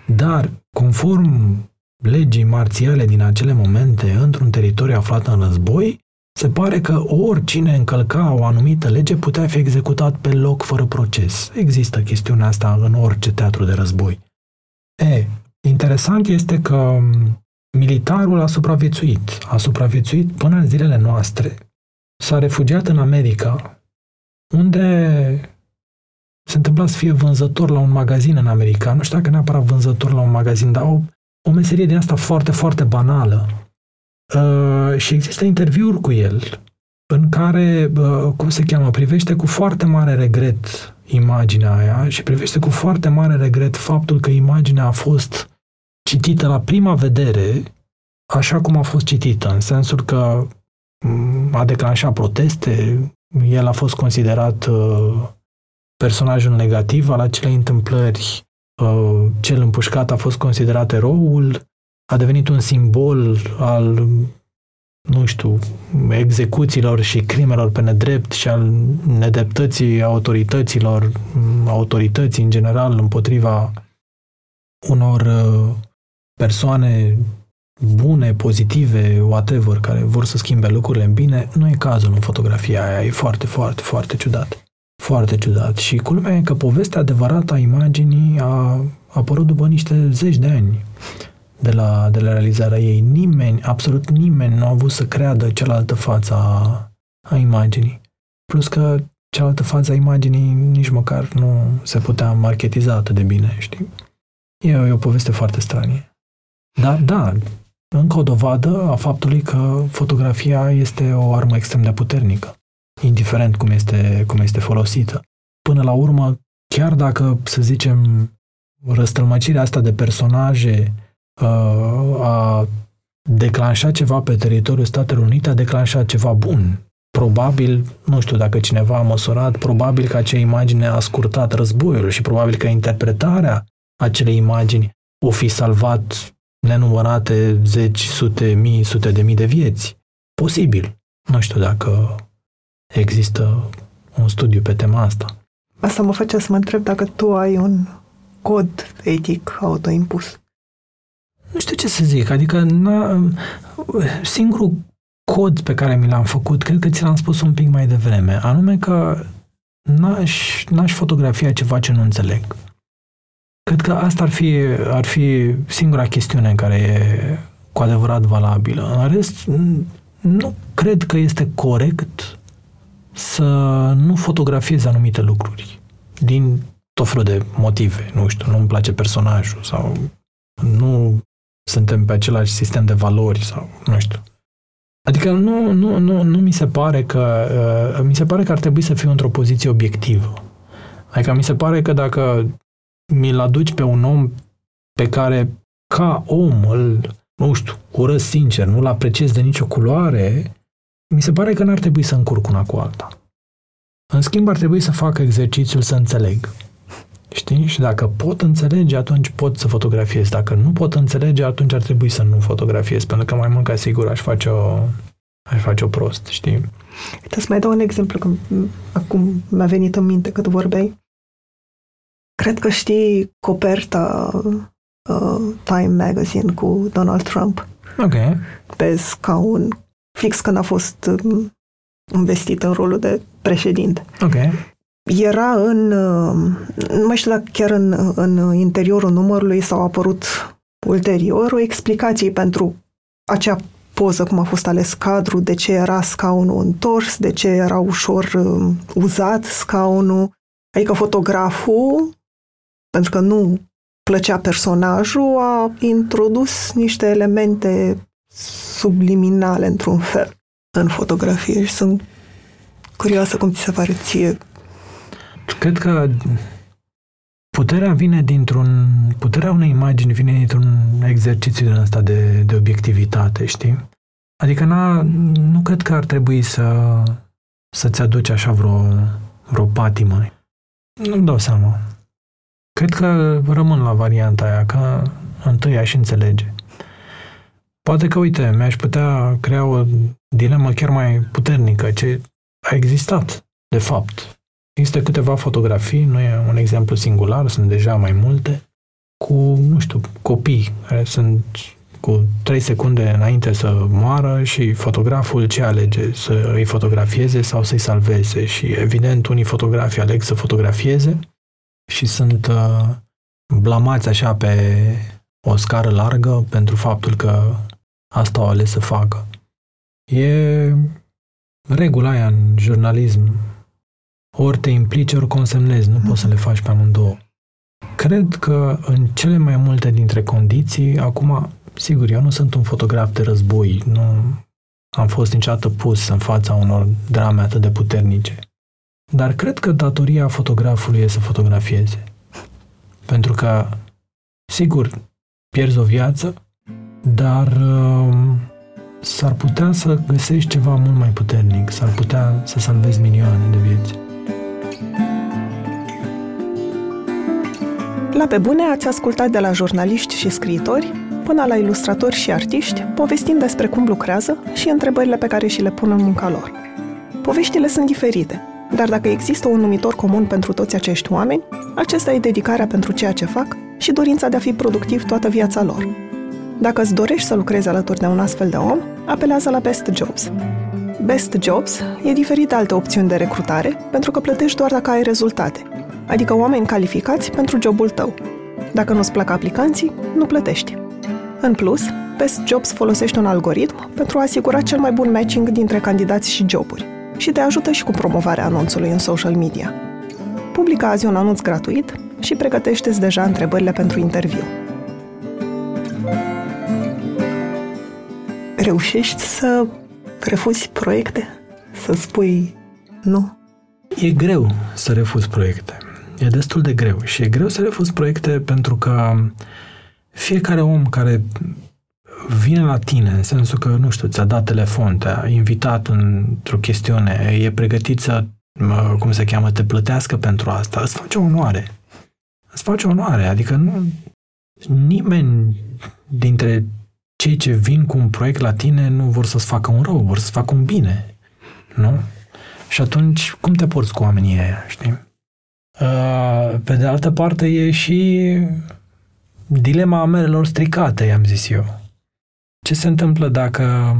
dar conform legii marțiale din acele momente, într-un teritoriu aflat în război, se pare că oricine încălca o anumită lege putea fi executat pe loc fără proces. Există chestiunea asta în orice teatru de război. E, Interesant este că militarul a supraviețuit. A supraviețuit până în zilele noastre. S-a refugiat în America, unde se întâmpla să fie vânzător la un magazin în America. Nu știu dacă neapărat vânzător la un magazin, dar o, o meserie din asta foarte, foarte banală. Uh, și există interviuri cu el în care, uh, cum se cheamă, privește cu foarte mare regret imaginea aia și privește cu foarte mare regret faptul că imaginea a fost citită la prima vedere așa cum a fost citită, în sensul că mm, a declanșat proteste, el a fost considerat uh, personajul negativ al acelei întâmplări, uh, cel împușcat a fost considerat eroul, a devenit un simbol al, nu știu, execuțiilor și crimelor pe nedrept și al nedreptății autorităților, autorității în general împotriva unor uh, persoane bune, pozitive, whatever, care vor să schimbe lucrurile în bine, nu e cazul în fotografia aia. E foarte, foarte, foarte ciudat. Foarte ciudat. Și culmea e că povestea adevărată a imaginii a apărut după niște zeci de ani de la, de la realizarea ei. Nimeni, absolut nimeni nu a avut să creadă cealaltă față a, a imaginii. Plus că cealaltă față a imaginii nici măcar nu se putea marketiza atât de bine, știi? E, e o poveste foarte stranie. Dar, da, încă o dovadă a faptului că fotografia este o armă extrem de puternică, indiferent cum este, cum este folosită. Până la urmă, chiar dacă, să zicem, răstălmăcirea asta de personaje uh, a declanșat ceva pe teritoriul Statelor Unite, a declanșat ceva bun. Probabil, nu știu dacă cineva a măsurat, probabil că acea imagine a scurtat războiul și probabil că interpretarea acelei imagini o fi salvat nenumărate zeci, sute, mii, sute de mii de vieți. Posibil. Nu știu dacă există un studiu pe tema asta. Asta mă face să mă întreb dacă tu ai un cod etic autoimpus. Nu știu ce să zic, adică n-a, singurul cod pe care mi l-am făcut, cred că ți l-am spus un pic mai devreme, anume că n-aș, n-aș fotografia ceva ce nu înțeleg. Cred că asta ar fi, ar fi singura chestiune care e cu adevărat valabilă. În rest, nu cred că este corect să nu fotografiezi anumite lucruri din tot felul de motive. Nu știu, nu-mi place personajul sau nu suntem pe același sistem de valori sau nu știu. Adică nu, nu, nu, nu mi se pare că uh, mi se pare că ar trebui să fiu într-o poziție obiectivă. Adică mi se pare că dacă mi-l aduci pe un om pe care, ca om, îl, nu știu, urăsc sincer, nu-l apreciez de nicio culoare, mi se pare că n-ar trebui să încurc una cu alta. În schimb, ar trebui să fac exercițiul să înțeleg. Știi? Și dacă pot înțelege, atunci pot să fotografiez. Dacă nu pot înțelege, atunci ar trebui să nu fotografiez, pentru că mai mult ca sigur aș face-o, aș face-o prost, știi? Uite, să mai dau un exemplu, că acum mi-a venit în minte cât vorbeai. Cred că știi coperta uh, Time Magazine cu Donald Trump. Ok. Pe scaun, fix când a fost um, investit în rolul de președinte. Ok. Era în, uh, nu mai știu dacă chiar în, în interiorul numărului sau a apărut ulterior o explicație pentru acea poză, cum a fost ales cadrul, de ce era scaunul întors, de ce era ușor uh, uzat scaunul. Adică fotograful, pentru că nu plăcea personajul, a introdus niște elemente subliminale, într-un fel, în fotografie și sunt curioasă cum ți se pare ție. Cred că puterea vine dintr-un... Puterea unei imagini vine dintr-un exercițiu din ăsta de, de obiectivitate, știi? Adică n-a, nu cred că ar trebui să, să-ți aduci așa vreo, vreo patimă. Nu-mi dau seama. Cred că rămân la varianta aia, că întâi aș înțelege. Poate că, uite, mi-aș putea crea o dilemă chiar mai puternică, ce a existat, de fapt. Există câteva fotografii, nu e un exemplu singular, sunt deja mai multe, cu, nu știu, copii care sunt cu 3 secunde înainte să moară și fotograful ce alege? Să îi fotografieze sau să-i salveze? Și evident, unii fotografi aleg să fotografieze și sunt uh, blamați așa pe o scară largă pentru faptul că asta au ales să facă. E regula aia în jurnalism. Ori te implici, ori consemnezi. Nu poți să le faci pe amândouă. Cred că în cele mai multe dintre condiții, acum Sigur, eu nu sunt un fotograf de război, nu am fost niciodată pus în fața unor drame atât de puternice. Dar cred că datoria fotografului e să fotografieze. Pentru că, sigur, pierzi o viață, dar uh, s-ar putea să găsești ceva mult mai puternic, s-ar putea să salvezi milioane de vieți. La pe bune ați ascultat de la jurnaliști și scriitori până la ilustratori și artiști, povestind despre cum lucrează și întrebările pe care și le pun în munca lor. Poveștile sunt diferite, dar dacă există un numitor comun pentru toți acești oameni, acesta e dedicarea pentru ceea ce fac și dorința de a fi productiv toată viața lor. Dacă îți dorești să lucrezi alături de un astfel de om, apelează la Best Jobs. Best Jobs e diferit de alte opțiuni de recrutare pentru că plătești doar dacă ai rezultate, adică oameni calificați pentru jobul tău. Dacă nu-ți plac aplicanții, nu plătești. În plus, Best Jobs folosește un algoritm pentru a asigura cel mai bun matching dintre candidați și joburi și te ajută și cu promovarea anunțului în social media. Publică azi un anunț gratuit și pregătește-ți deja întrebările pentru interviu. Reușești să refuzi proiecte? Să spui nu? E greu să refuzi proiecte. E destul de greu și e greu să refuzi proiecte pentru că fiecare om care vine la tine, în sensul că, nu știu, ți-a dat telefon, te-a invitat într-o chestiune, e pregătit să, cum se cheamă, te plătească pentru asta, îți face onoare. Îți face onoare, adică nu, nimeni dintre cei ce vin cu un proiect la tine nu vor să-ți facă un rău, vor să-ți facă un bine, nu? Și atunci, cum te porți cu oamenii ăia, știi? Uh, pe de altă parte, e și dilema amerelor stricate, i-am zis eu. Ce se întâmplă dacă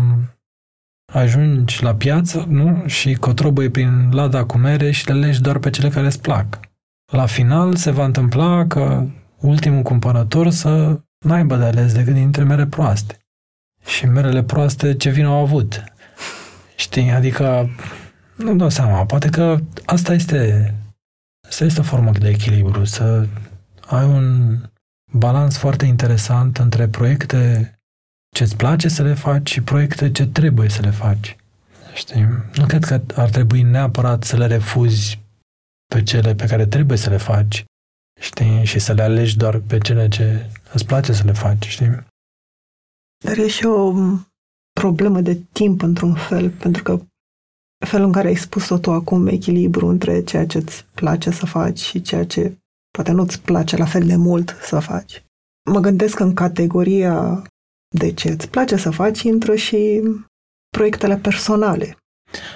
ajungi la piață, nu? Și cotrobăi prin lada cu mere și le legi doar pe cele care îți plac. La final se va întâmpla că ultimul cumpărător să n-aibă de ales decât dintre mere proaste. Și merele proaste ce vin au avut. Știi? Adică nu dau seama. Poate că asta este asta este o formă de echilibru. Să ai un balans foarte interesant între proiecte ce îți place să le faci și proiecte ce trebuie să le faci. Știi? Nu cred că ar trebui neapărat să le refuzi pe cele pe care trebuie să le faci, știi? Și să le alegi doar pe cele ce îți place să le faci, știi? Dar e și o problemă de timp, într-un fel, pentru că felul în care ai spus-o tu acum, echilibru între ceea ce îți place să faci și ceea ce poate nu-ți place la fel de mult să faci. Mă gândesc în categoria de ce îți place să faci, intră și proiectele personale.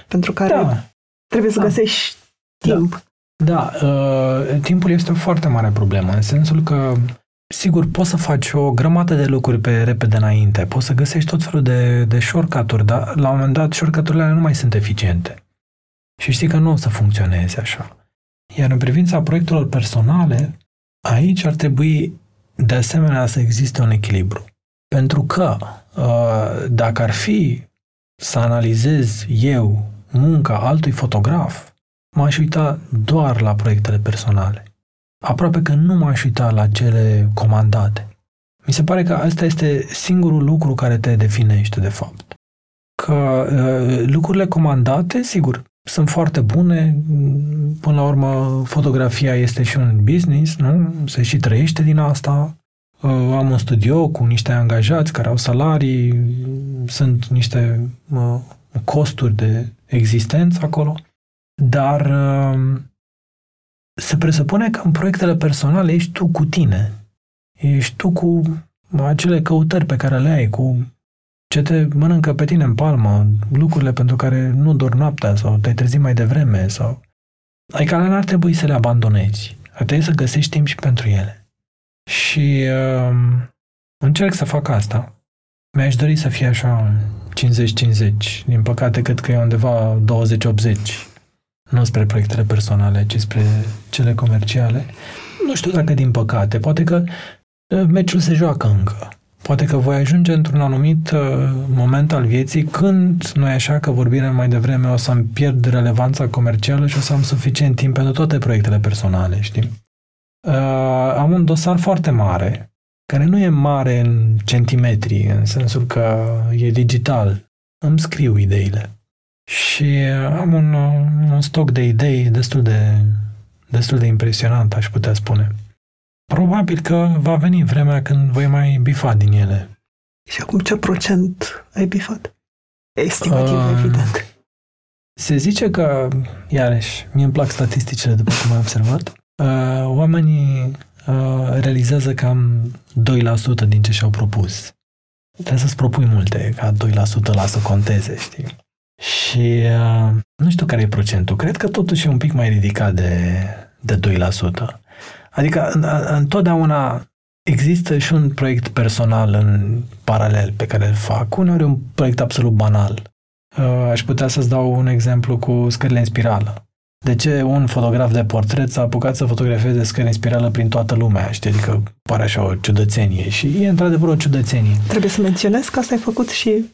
pentru care Da, trebuie să Da. găsești Da. timp. Da, uh, timpul este o foarte mare problemă, în sensul că, sigur, poți să faci o grămadă de lucruri pe repede înainte, poți să găsești tot felul de, de shortcut-uri, dar la un moment dat shortcut-urile alea nu mai sunt eficiente. Și știi că nu o să funcționeze așa. Iar în privința proiectelor personale, aici ar trebui de asemenea să existe un echilibru. Pentru că uh, dacă ar fi să analizez eu munca altui fotograf, m-aș uita doar la proiectele personale. Aproape că nu m-aș uita la cele comandate. Mi se pare că asta este singurul lucru care te definește, de fapt. Că uh, lucrurile comandate, sigur, sunt foarte bune. Până la urmă, fotografia este și un business, nu? Se și trăiește din asta. Uh, am un studio cu niște angajați care au salarii, sunt niște uh, costuri de existență acolo. Dar uh, se presupune că în proiectele personale ești tu cu tine. Ești tu cu acele căutări pe care le ai, cu ce te mănâncă pe tine în palmă, lucrurile pentru care nu dormi noaptea sau te-ai trezit mai devreme sau... Adică alea n-ar trebui să le abandonezi. Ar trebui să găsești timp și pentru ele. Și uh, încerc să fac asta. Mi-aș dori să fie așa 50-50. Din păcate, cred că e undeva 20-80. Nu spre proiectele personale, ci spre cele comerciale. Nu știu dacă din păcate. Poate că uh, meciul se joacă încă. Poate că voi ajunge într-un anumit uh, moment al vieții când, nu e așa că vorbim mai devreme, o să-mi pierd relevanța comercială și o să am suficient timp pentru toate proiectele personale, știi? Uh, am un dosar foarte mare, care nu e mare în centimetri, în sensul că e digital. Îmi scriu ideile. Și uh, am un, uh, un stoc de idei destul de, destul de impresionant, aș putea spune. Probabil că va veni vremea când voi mai bifa din ele. Și acum ce procent ai bifat? Estimativ, Uh, evident. Se zice că, iarăși, mie îmi plac statisticile, după cum ai observat, uh, oamenii uh, realizează cam 2% din ce și-au propus. Trebuie să-ți propui multe, ca 2% la să conteze, știi? Și uh, nu știu care e procentul. Cred că totuși e un pic mai ridicat de, de 2%. Adică în- în- întotdeauna există și un proiect personal în paralel pe care îl fac. Uneori e un proiect absolut banal. Uh, Aș putea să-ți dau un exemplu cu scările în spirală. De ce un fotograf de portret s-a apucat să fotografieze scări în spirală prin toată lumea? Știi, adică pare așa o ciudățenie și e într-adevăr o ciudățenie. Trebuie să menționez că asta ai făcut și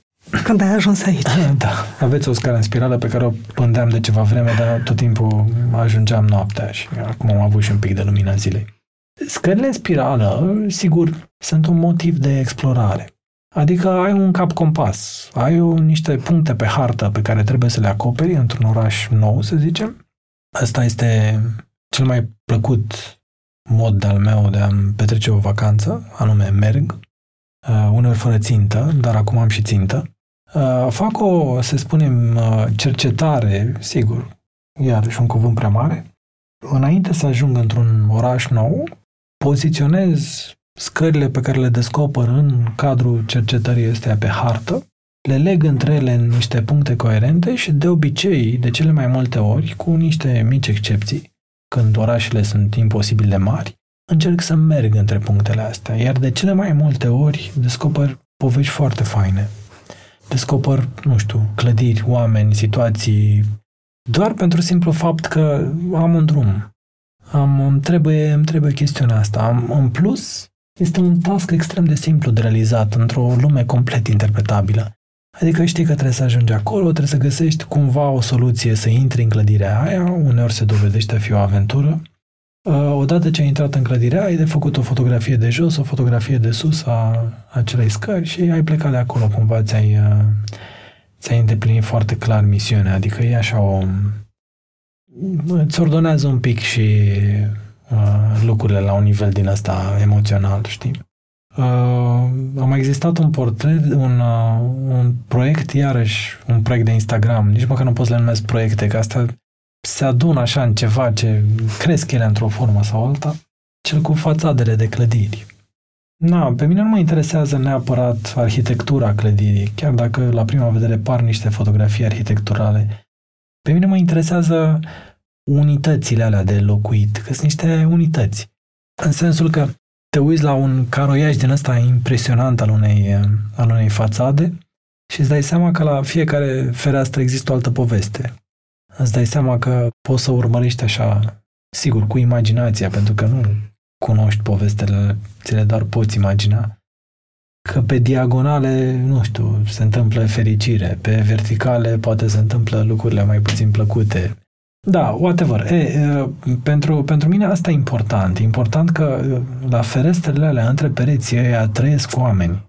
când ai ajuns aici. Da, aveți o scară în spirală pe care o pândeam de ceva vreme, dar tot timpul ajungeam noaptea și acum am avut și un pic de lumina zilei. Scările în spirală, sigur, sunt un motiv de explorare. Adică ai un cap compas, ai o, niște puncte pe hartă pe care trebuie să le acoperi într-un oraș nou, să zicem. Asta este cel mai plăcut mod al meu de a-mi petrece o vacanță, anume merg, uh, uneori fără țintă, dar acum am și țintă. Uh, fac o, să spunem, uh, cercetare, sigur, iarăși un cuvânt prea mare, înainte să ajung într-un oraș nou, poziționez scările pe care le descoper în cadrul cercetării astea pe hartă, le leg între ele în niște puncte coerente și de obicei, de cele mai multe ori, cu niște mici excepții, când orașele sunt imposibil de mari, încerc să merg între punctele astea, iar de cele mai multe ori descoper povești foarte faine. Descoper, nu știu, clădiri, oameni, situații, doar pentru simplu fapt că am un drum. Am, îmi, trebuie, îmi trebuie chestiunea asta. Am, în plus, este un task extrem de simplu de realizat într-o lume complet interpretabilă. Adică știi că trebuie să ajungi acolo, trebuie să găsești cumva o soluție să intri în clădirea aia, uneori se dovedește a fi o aventură. Uh, Odată ce ai intrat în clădirea, ai de făcut o fotografie de jos, o fotografie de sus a acelei scări și ai plecat de acolo, cumva ți-ai, uh, ți-ai îndeplinit foarte clar misiunea, adică e așa o... îți ordonează un pic și uh, lucrurile la un nivel din ăsta emoțional, știi? Uh, a mai existat un portret, un, uh, un proiect, iarăși, un proiect de Instagram, nici măcar nu pot să le numesc proiecte, că asta se adună așa în ceva ce cresc ele într-o formă sau alta, cel cu fațadele de clădiri. Na, pe mine nu mă interesează neapărat arhitectura clădirii, chiar dacă la prima vedere par niște fotografii arhitecturale. Pe mine mă interesează unitățile alea de locuit, că sunt niște unități. În sensul că te uiți la un caroiaj din ăsta impresionant al unei, al unei fațade și îți dai seama că la fiecare fereastră există o altă poveste. Îți dai seama că poți să urmărești așa, sigur, cu imaginația, pentru că nu cunoști povestele, ți le doar poți imagina, că pe diagonale, nu știu, se întâmplă fericire, pe verticale poate se întâmplă lucrurile mai puțin plăcute. Da, whatever. E, pentru, pentru mine asta e important. E important că la ferestrele alea între pereții ăia trăiesc oameni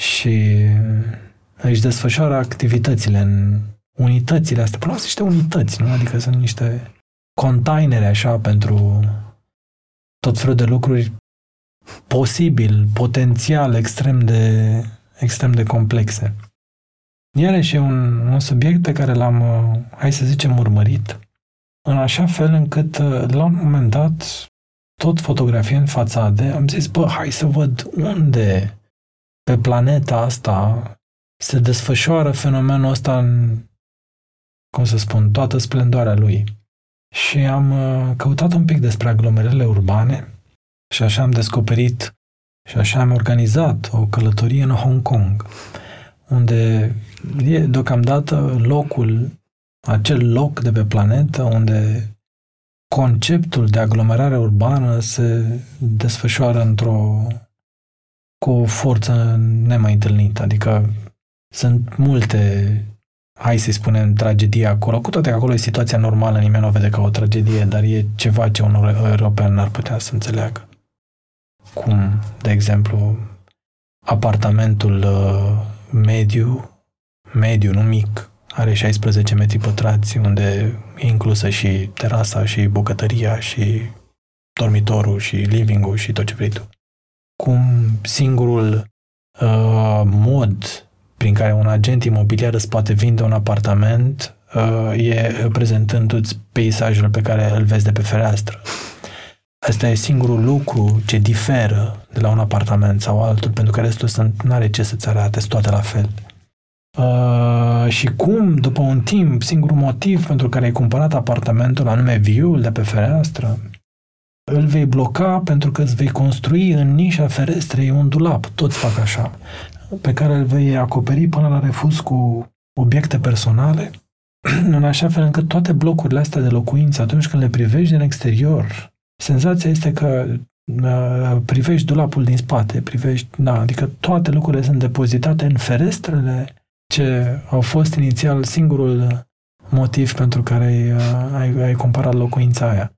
și își desfășoară activitățile în unitățile astea. Până la niște unități, nu? Adică sunt niște containere așa pentru tot felul de lucruri posibil, potențial, extrem de, extrem de complexe. Iarăși e un, un subiect pe care l-am, hai să zicem, urmărit, în așa fel încât, la un moment dat, tot fotografie în fațade, am zis, bă, hai să văd unde pe planeta asta se desfășoară fenomenul ăsta în, cum să spun, toată splendoarea lui. Și am uh, căutat un pic despre aglomerările urbane și așa am descoperit și așa am organizat o călătorie în Hong Kong, unde e deocamdată locul, acel loc de pe planetă unde conceptul de aglomerare urbană se desfășoară într-o cu o forță nemai întâlnită. Adică sunt multe hai să-i spunem, tragedie acolo, cu toate că acolo e situația normală, nimeni nu o vede ca o tragedie, dar e ceva ce un european n-ar putea să înțeleagă. Cum, de exemplu, apartamentul uh, mediu, mediu, nu mic, are 16 metri pătrați, unde e inclusă și terasa, și bucătăria, și dormitorul, și living-ul, și tot ce vrei tu. Cum singurul uh, mod prin care un agent imobiliar îți poate vinde un apartament uh, e prezentându-ți peisajul pe care îl vezi de pe fereastră. Asta e singurul lucru ce diferă de la un apartament sau altul, pentru că restul sunt, n-are ce să-ți arate, sunt toate la fel. Uh, și cum, după un timp, singurul motiv pentru care ai cumpărat apartamentul, anume viul de pe fereastră, îl vei bloca pentru că îți vei construi în nișa ferestrei un dulap. Toți fac așa pe care îl vei acoperi până la refuz cu obiecte personale, în așa fel încât toate blocurile astea de locuință, atunci când le privești din exterior, senzația este că uh, privești dulapul din spate, privești, da, adică toate lucrurile sunt depozitate în ferestrele ce au fost inițial singurul motiv pentru care ai, uh, ai, ai cumpărat locuința aia.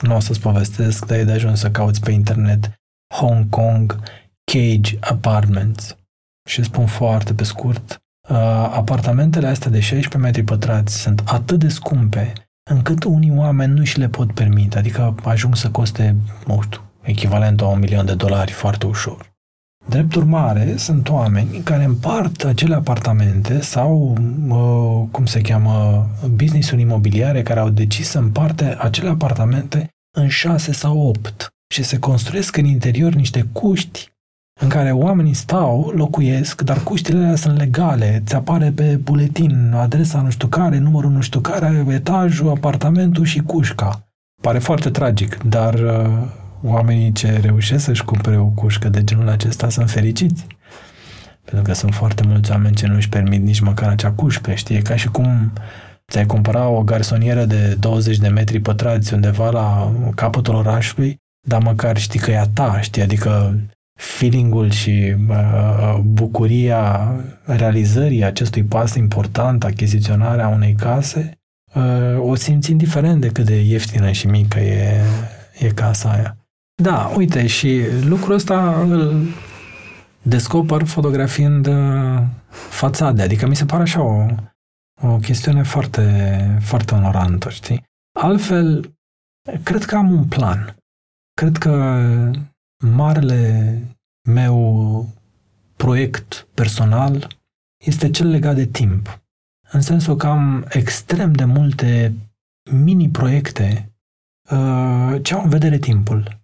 Nu o să-ți povestesc, dar e de ajuns să cauți pe internet Hong Kong Cage Apartments și spun foarte pe scurt, uh, apartamentele astea de 16 metri pătrați sunt atât de scumpe încât unii oameni nu și le pot permite, adică ajung să coste, nu știu, echivalentul a un milion de dolari foarte ușor. Drept urmare, sunt oameni care împart acele apartamente sau, uh, cum se cheamă, business-uri imobiliare care au decis să împarte acele apartamente în șase sau opt și se construiesc în interior niște cuști în care oamenii stau, locuiesc, dar cuștile alea sunt legale. Ți apare pe buletin adresa nu știu care, numărul nu știu care, etajul, apartamentul și cușca. Pare foarte tragic, dar uh, oamenii ce reușesc să-și cumpere o cușcă de genul acesta sunt fericiți. Pentru că sunt foarte mulți oameni ce nu își permit nici măcar acea cușcă, știi? E ca și cum ți-ai cumpăra o garsonieră de 20 de metri pătrați undeva la capătul orașului, dar măcar știi că e a ta, știi? Adică feelingul și uh, bucuria realizării acestui pas important, achiziționarea unei case, uh, o simți indiferent de cât de ieftină și mică e, e casa aia. Da, uite, și lucrul ăsta îl descoper fotografiind uh, fațade, adică mi se pare așa o, o chestiune foarte, foarte onorantă, știi? Altfel, cred că am un plan. Cred că marele meu proiect personal este cel legat de timp. În sensul că am extrem de multe mini-proiecte uh, ce au în vedere timpul.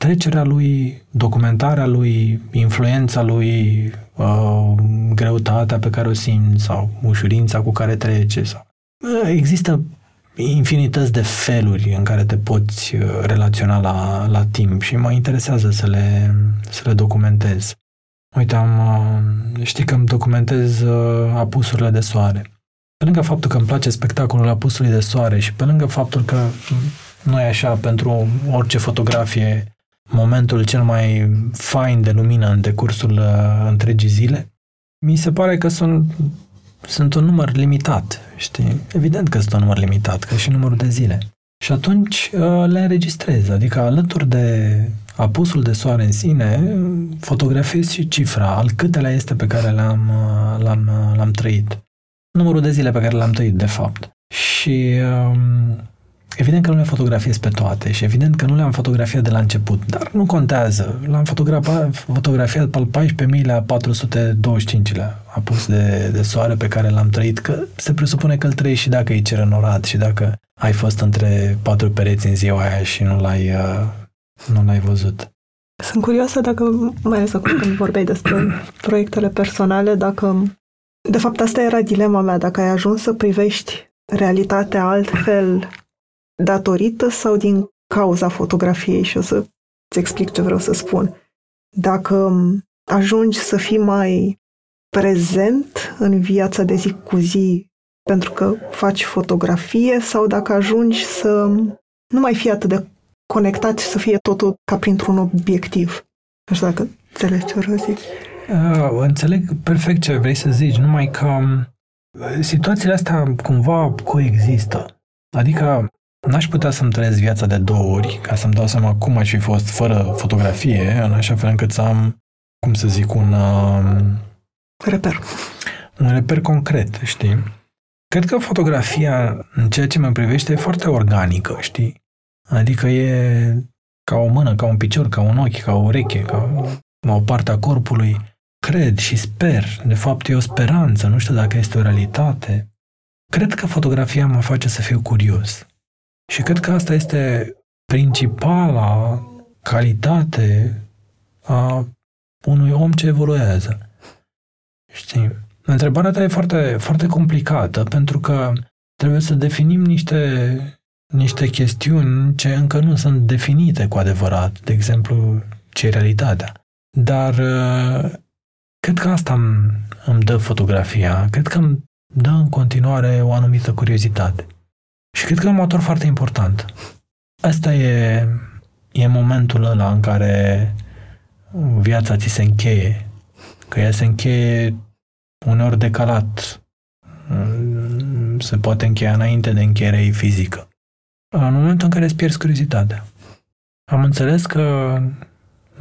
Trecerea lui, documentarea lui, influența lui, uh, greutatea pe care o simți sau ușurința cu care trece. Sau... Uh, există infinități de feluri în care te poți uh, relaționa la, la timp și mă interesează să le, să le documentez. Uite, am, uh, știi că îmi documentez uh, apusurile de soare. Pe lângă faptul că îmi place spectacolul apusului de soare și pe lângă faptul că nu e așa pentru orice fotografie momentul cel mai fain de lumină în decursul uh, întregii zile, mi se pare că sunt, sunt un număr limitat, știi? Evident că sunt un număr limitat, că și numărul de zile. Și atunci uh, le înregistrez, adică alături de apusul de soare în sine, fotografiez și cifra, al câtelea este pe care l-am, uh, l-am, uh, l-am trăit. Numărul de zile pe care l-am trăit, de fapt. Și um, Evident că nu le fotografiez pe toate și evident că nu le-am fotografiat de la început, dar nu contează. L-am fotografiat, fotografiat pe al 14.000-lea, 425-lea apus de, de soare pe care l-am trăit, că se presupune că îl trăiești și dacă e cerănorat și dacă ai fost între patru pereți în ziua aia și nu l-ai, uh, nu l-ai văzut. Sunt curioasă dacă, mai ales acum când vorbeai despre proiectele personale, dacă... De fapt, asta era dilema mea, dacă ai ajuns să privești realitatea altfel datorită sau din cauza fotografiei și o să-ți explic ce vreau să spun. Dacă ajungi să fii mai prezent în viața de zi cu zi pentru că faci fotografie sau dacă ajungi să nu mai fii atât de conectat și să fie totul ca printr-un obiectiv. Nu știu dacă înțelegi ce vreau zic. Uh, înțeleg perfect ce vrei să zici, numai că um, situațiile astea cumva coexistă. Adică N-aș putea să-mi trăiesc viața de două ori ca să-mi dau seama cum aș fi fost fără fotografie, în așa fel încât să am, cum să zic, un... Uh, reper. Un reper concret, știi? Cred că fotografia, în ceea ce mă privește, e foarte organică, știi? Adică e ca o mână, ca un picior, ca un ochi, ca o ureche, ca o parte a corpului. Cred și sper, de fapt e o speranță, nu știu dacă este o realitate. Cred că fotografia mă face să fiu curios. Și cred că asta este principala calitate a unui om ce evoluează. Știi? Întrebarea ta e foarte, foarte complicată pentru că trebuie să definim niște, niște chestiuni ce încă nu sunt definite cu adevărat. De exemplu, ce e realitatea. Dar uh, cred că asta îmi, îmi dă fotografia. Cred că îmi dă în continuare o anumită curiozitate. Și cred că e un motor foarte important. Asta e, e momentul ăla în care viața ți se încheie. Că ea se încheie uneori decalat. Se poate încheia înainte de încheierea fizică. În momentul în care îți pierzi curiozitatea. Am înțeles că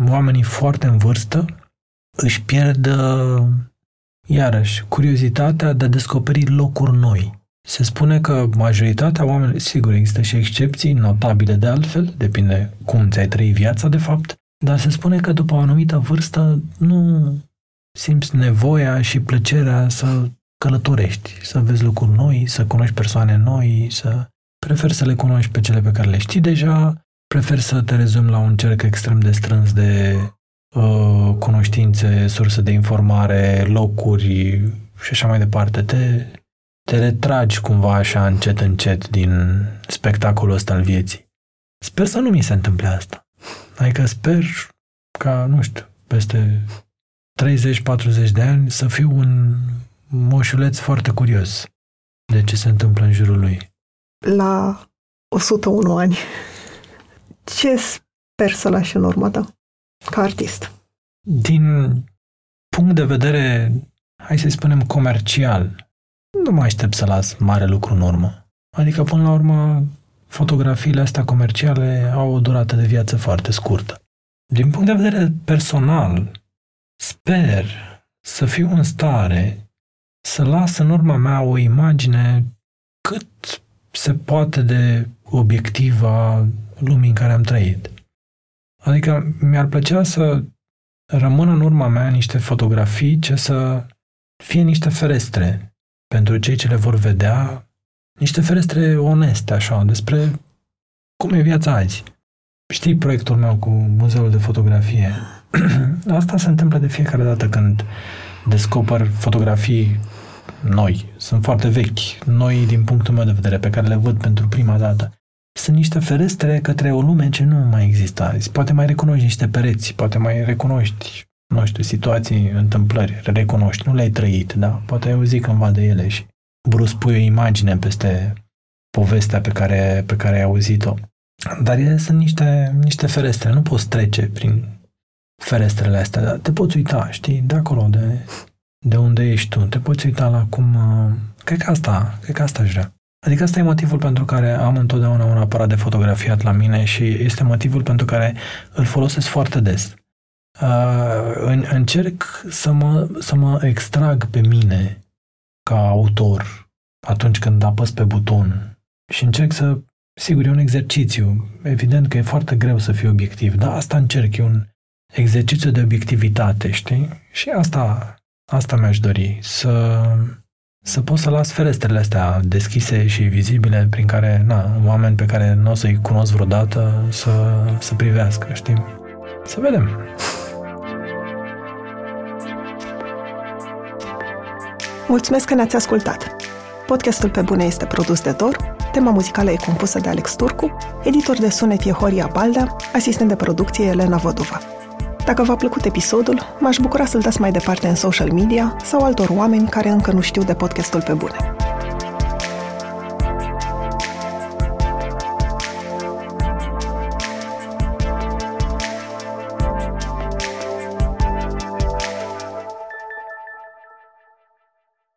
oamenii foarte în vârstă își pierd iarăși curiozitatea de a descoperi locuri noi. Se spune că majoritatea oamenilor, sigur, există și excepții notabile de altfel, depinde cum ți-ai trăit viața de fapt, dar se spune că după o anumită vârstă nu simți nevoia și plăcerea să călătorești, să vezi lucruri noi, să cunoști persoane noi, să preferi să le cunoști pe cele pe care le știi deja, preferi să te rezumi la un cerc extrem de strâns de uh, cunoștințe, surse de informare, locuri și așa mai departe. Te te retragi cumva așa încet, încet din spectacolul ăsta al vieții. Sper să nu mi se întâmple asta. Adică sper ca, nu știu, peste 30-40 de ani să fiu un moșuleț foarte curios de ce se întâmplă în jurul lui. La 101 ani, ce sper să lași în urmă ta ca artist? Din punct de vedere, hai să spunem, comercial, nu mai aștept să las mare lucru în urmă. Adică, până la urmă, fotografiile astea comerciale au o durată de viață foarte scurtă. Din punct de vedere personal, sper să fiu în stare să las în urma mea o imagine cât se poate de obiectiva lumii în care am trăit. Adică mi-ar plăcea să rămână în urma mea niște fotografii ce să fie niște ferestre pentru cei ce le vor vedea niște ferestre oneste, așa, despre cum e viața azi. știi proiectul meu cu muzeul de fotografie? Asta se întâmplă de fiecare dată când descoper fotografii noi. Sunt foarte vechi, noi din punctul meu de vedere, pe care le văd pentru prima dată. Sunt niște ferestre către o lume ce nu mai există. Poate mai recunoști niște pereți, poate mai recunoști, nu știu, situații, întâmplări, le recunoști, nu le-ai trăit, da? Poate ai auzit cândva de ele și brusc pui o imagine peste povestea pe care, pe care ai auzit-o. Dar ele sunt niște, niște ferestre, nu poți trece prin ferestrele astea, dar te poți uita, știi, de acolo, de, de unde ești tu, te poți uita la cum... Uh, cred că asta, cred că asta aș vrea. Adică asta e motivul pentru care am întotdeauna un aparat de fotografiat la mine și este motivul pentru care îl folosesc foarte des. Uh, în, încerc să mă, să mă extrag pe mine ca autor atunci când apăs pe buton și încerc să Sigur, e un exercițiu. Evident că e foarte greu să fii obiectiv, dar asta încerc, e un exercițiu de obiectivitate, știi? Și asta, asta mi-aș dori, să, să pot să las ferestrele astea deschise și vizibile prin care, na, oameni pe care nu o să-i cunosc vreodată să, să privească, știi? Să vedem. Mulțumesc că ne-ați ascultat! Podcastul Pe Bune este produs de Dor Tema muzicală e compusă de Alex Turcu, editor de sunet e Horia Balda, asistent de producție Elena Vodova. Dacă v-a plăcut episodul, m-aș bucura să-l dați mai departe în social media sau altor oameni care încă nu știu de podcastul pe bune.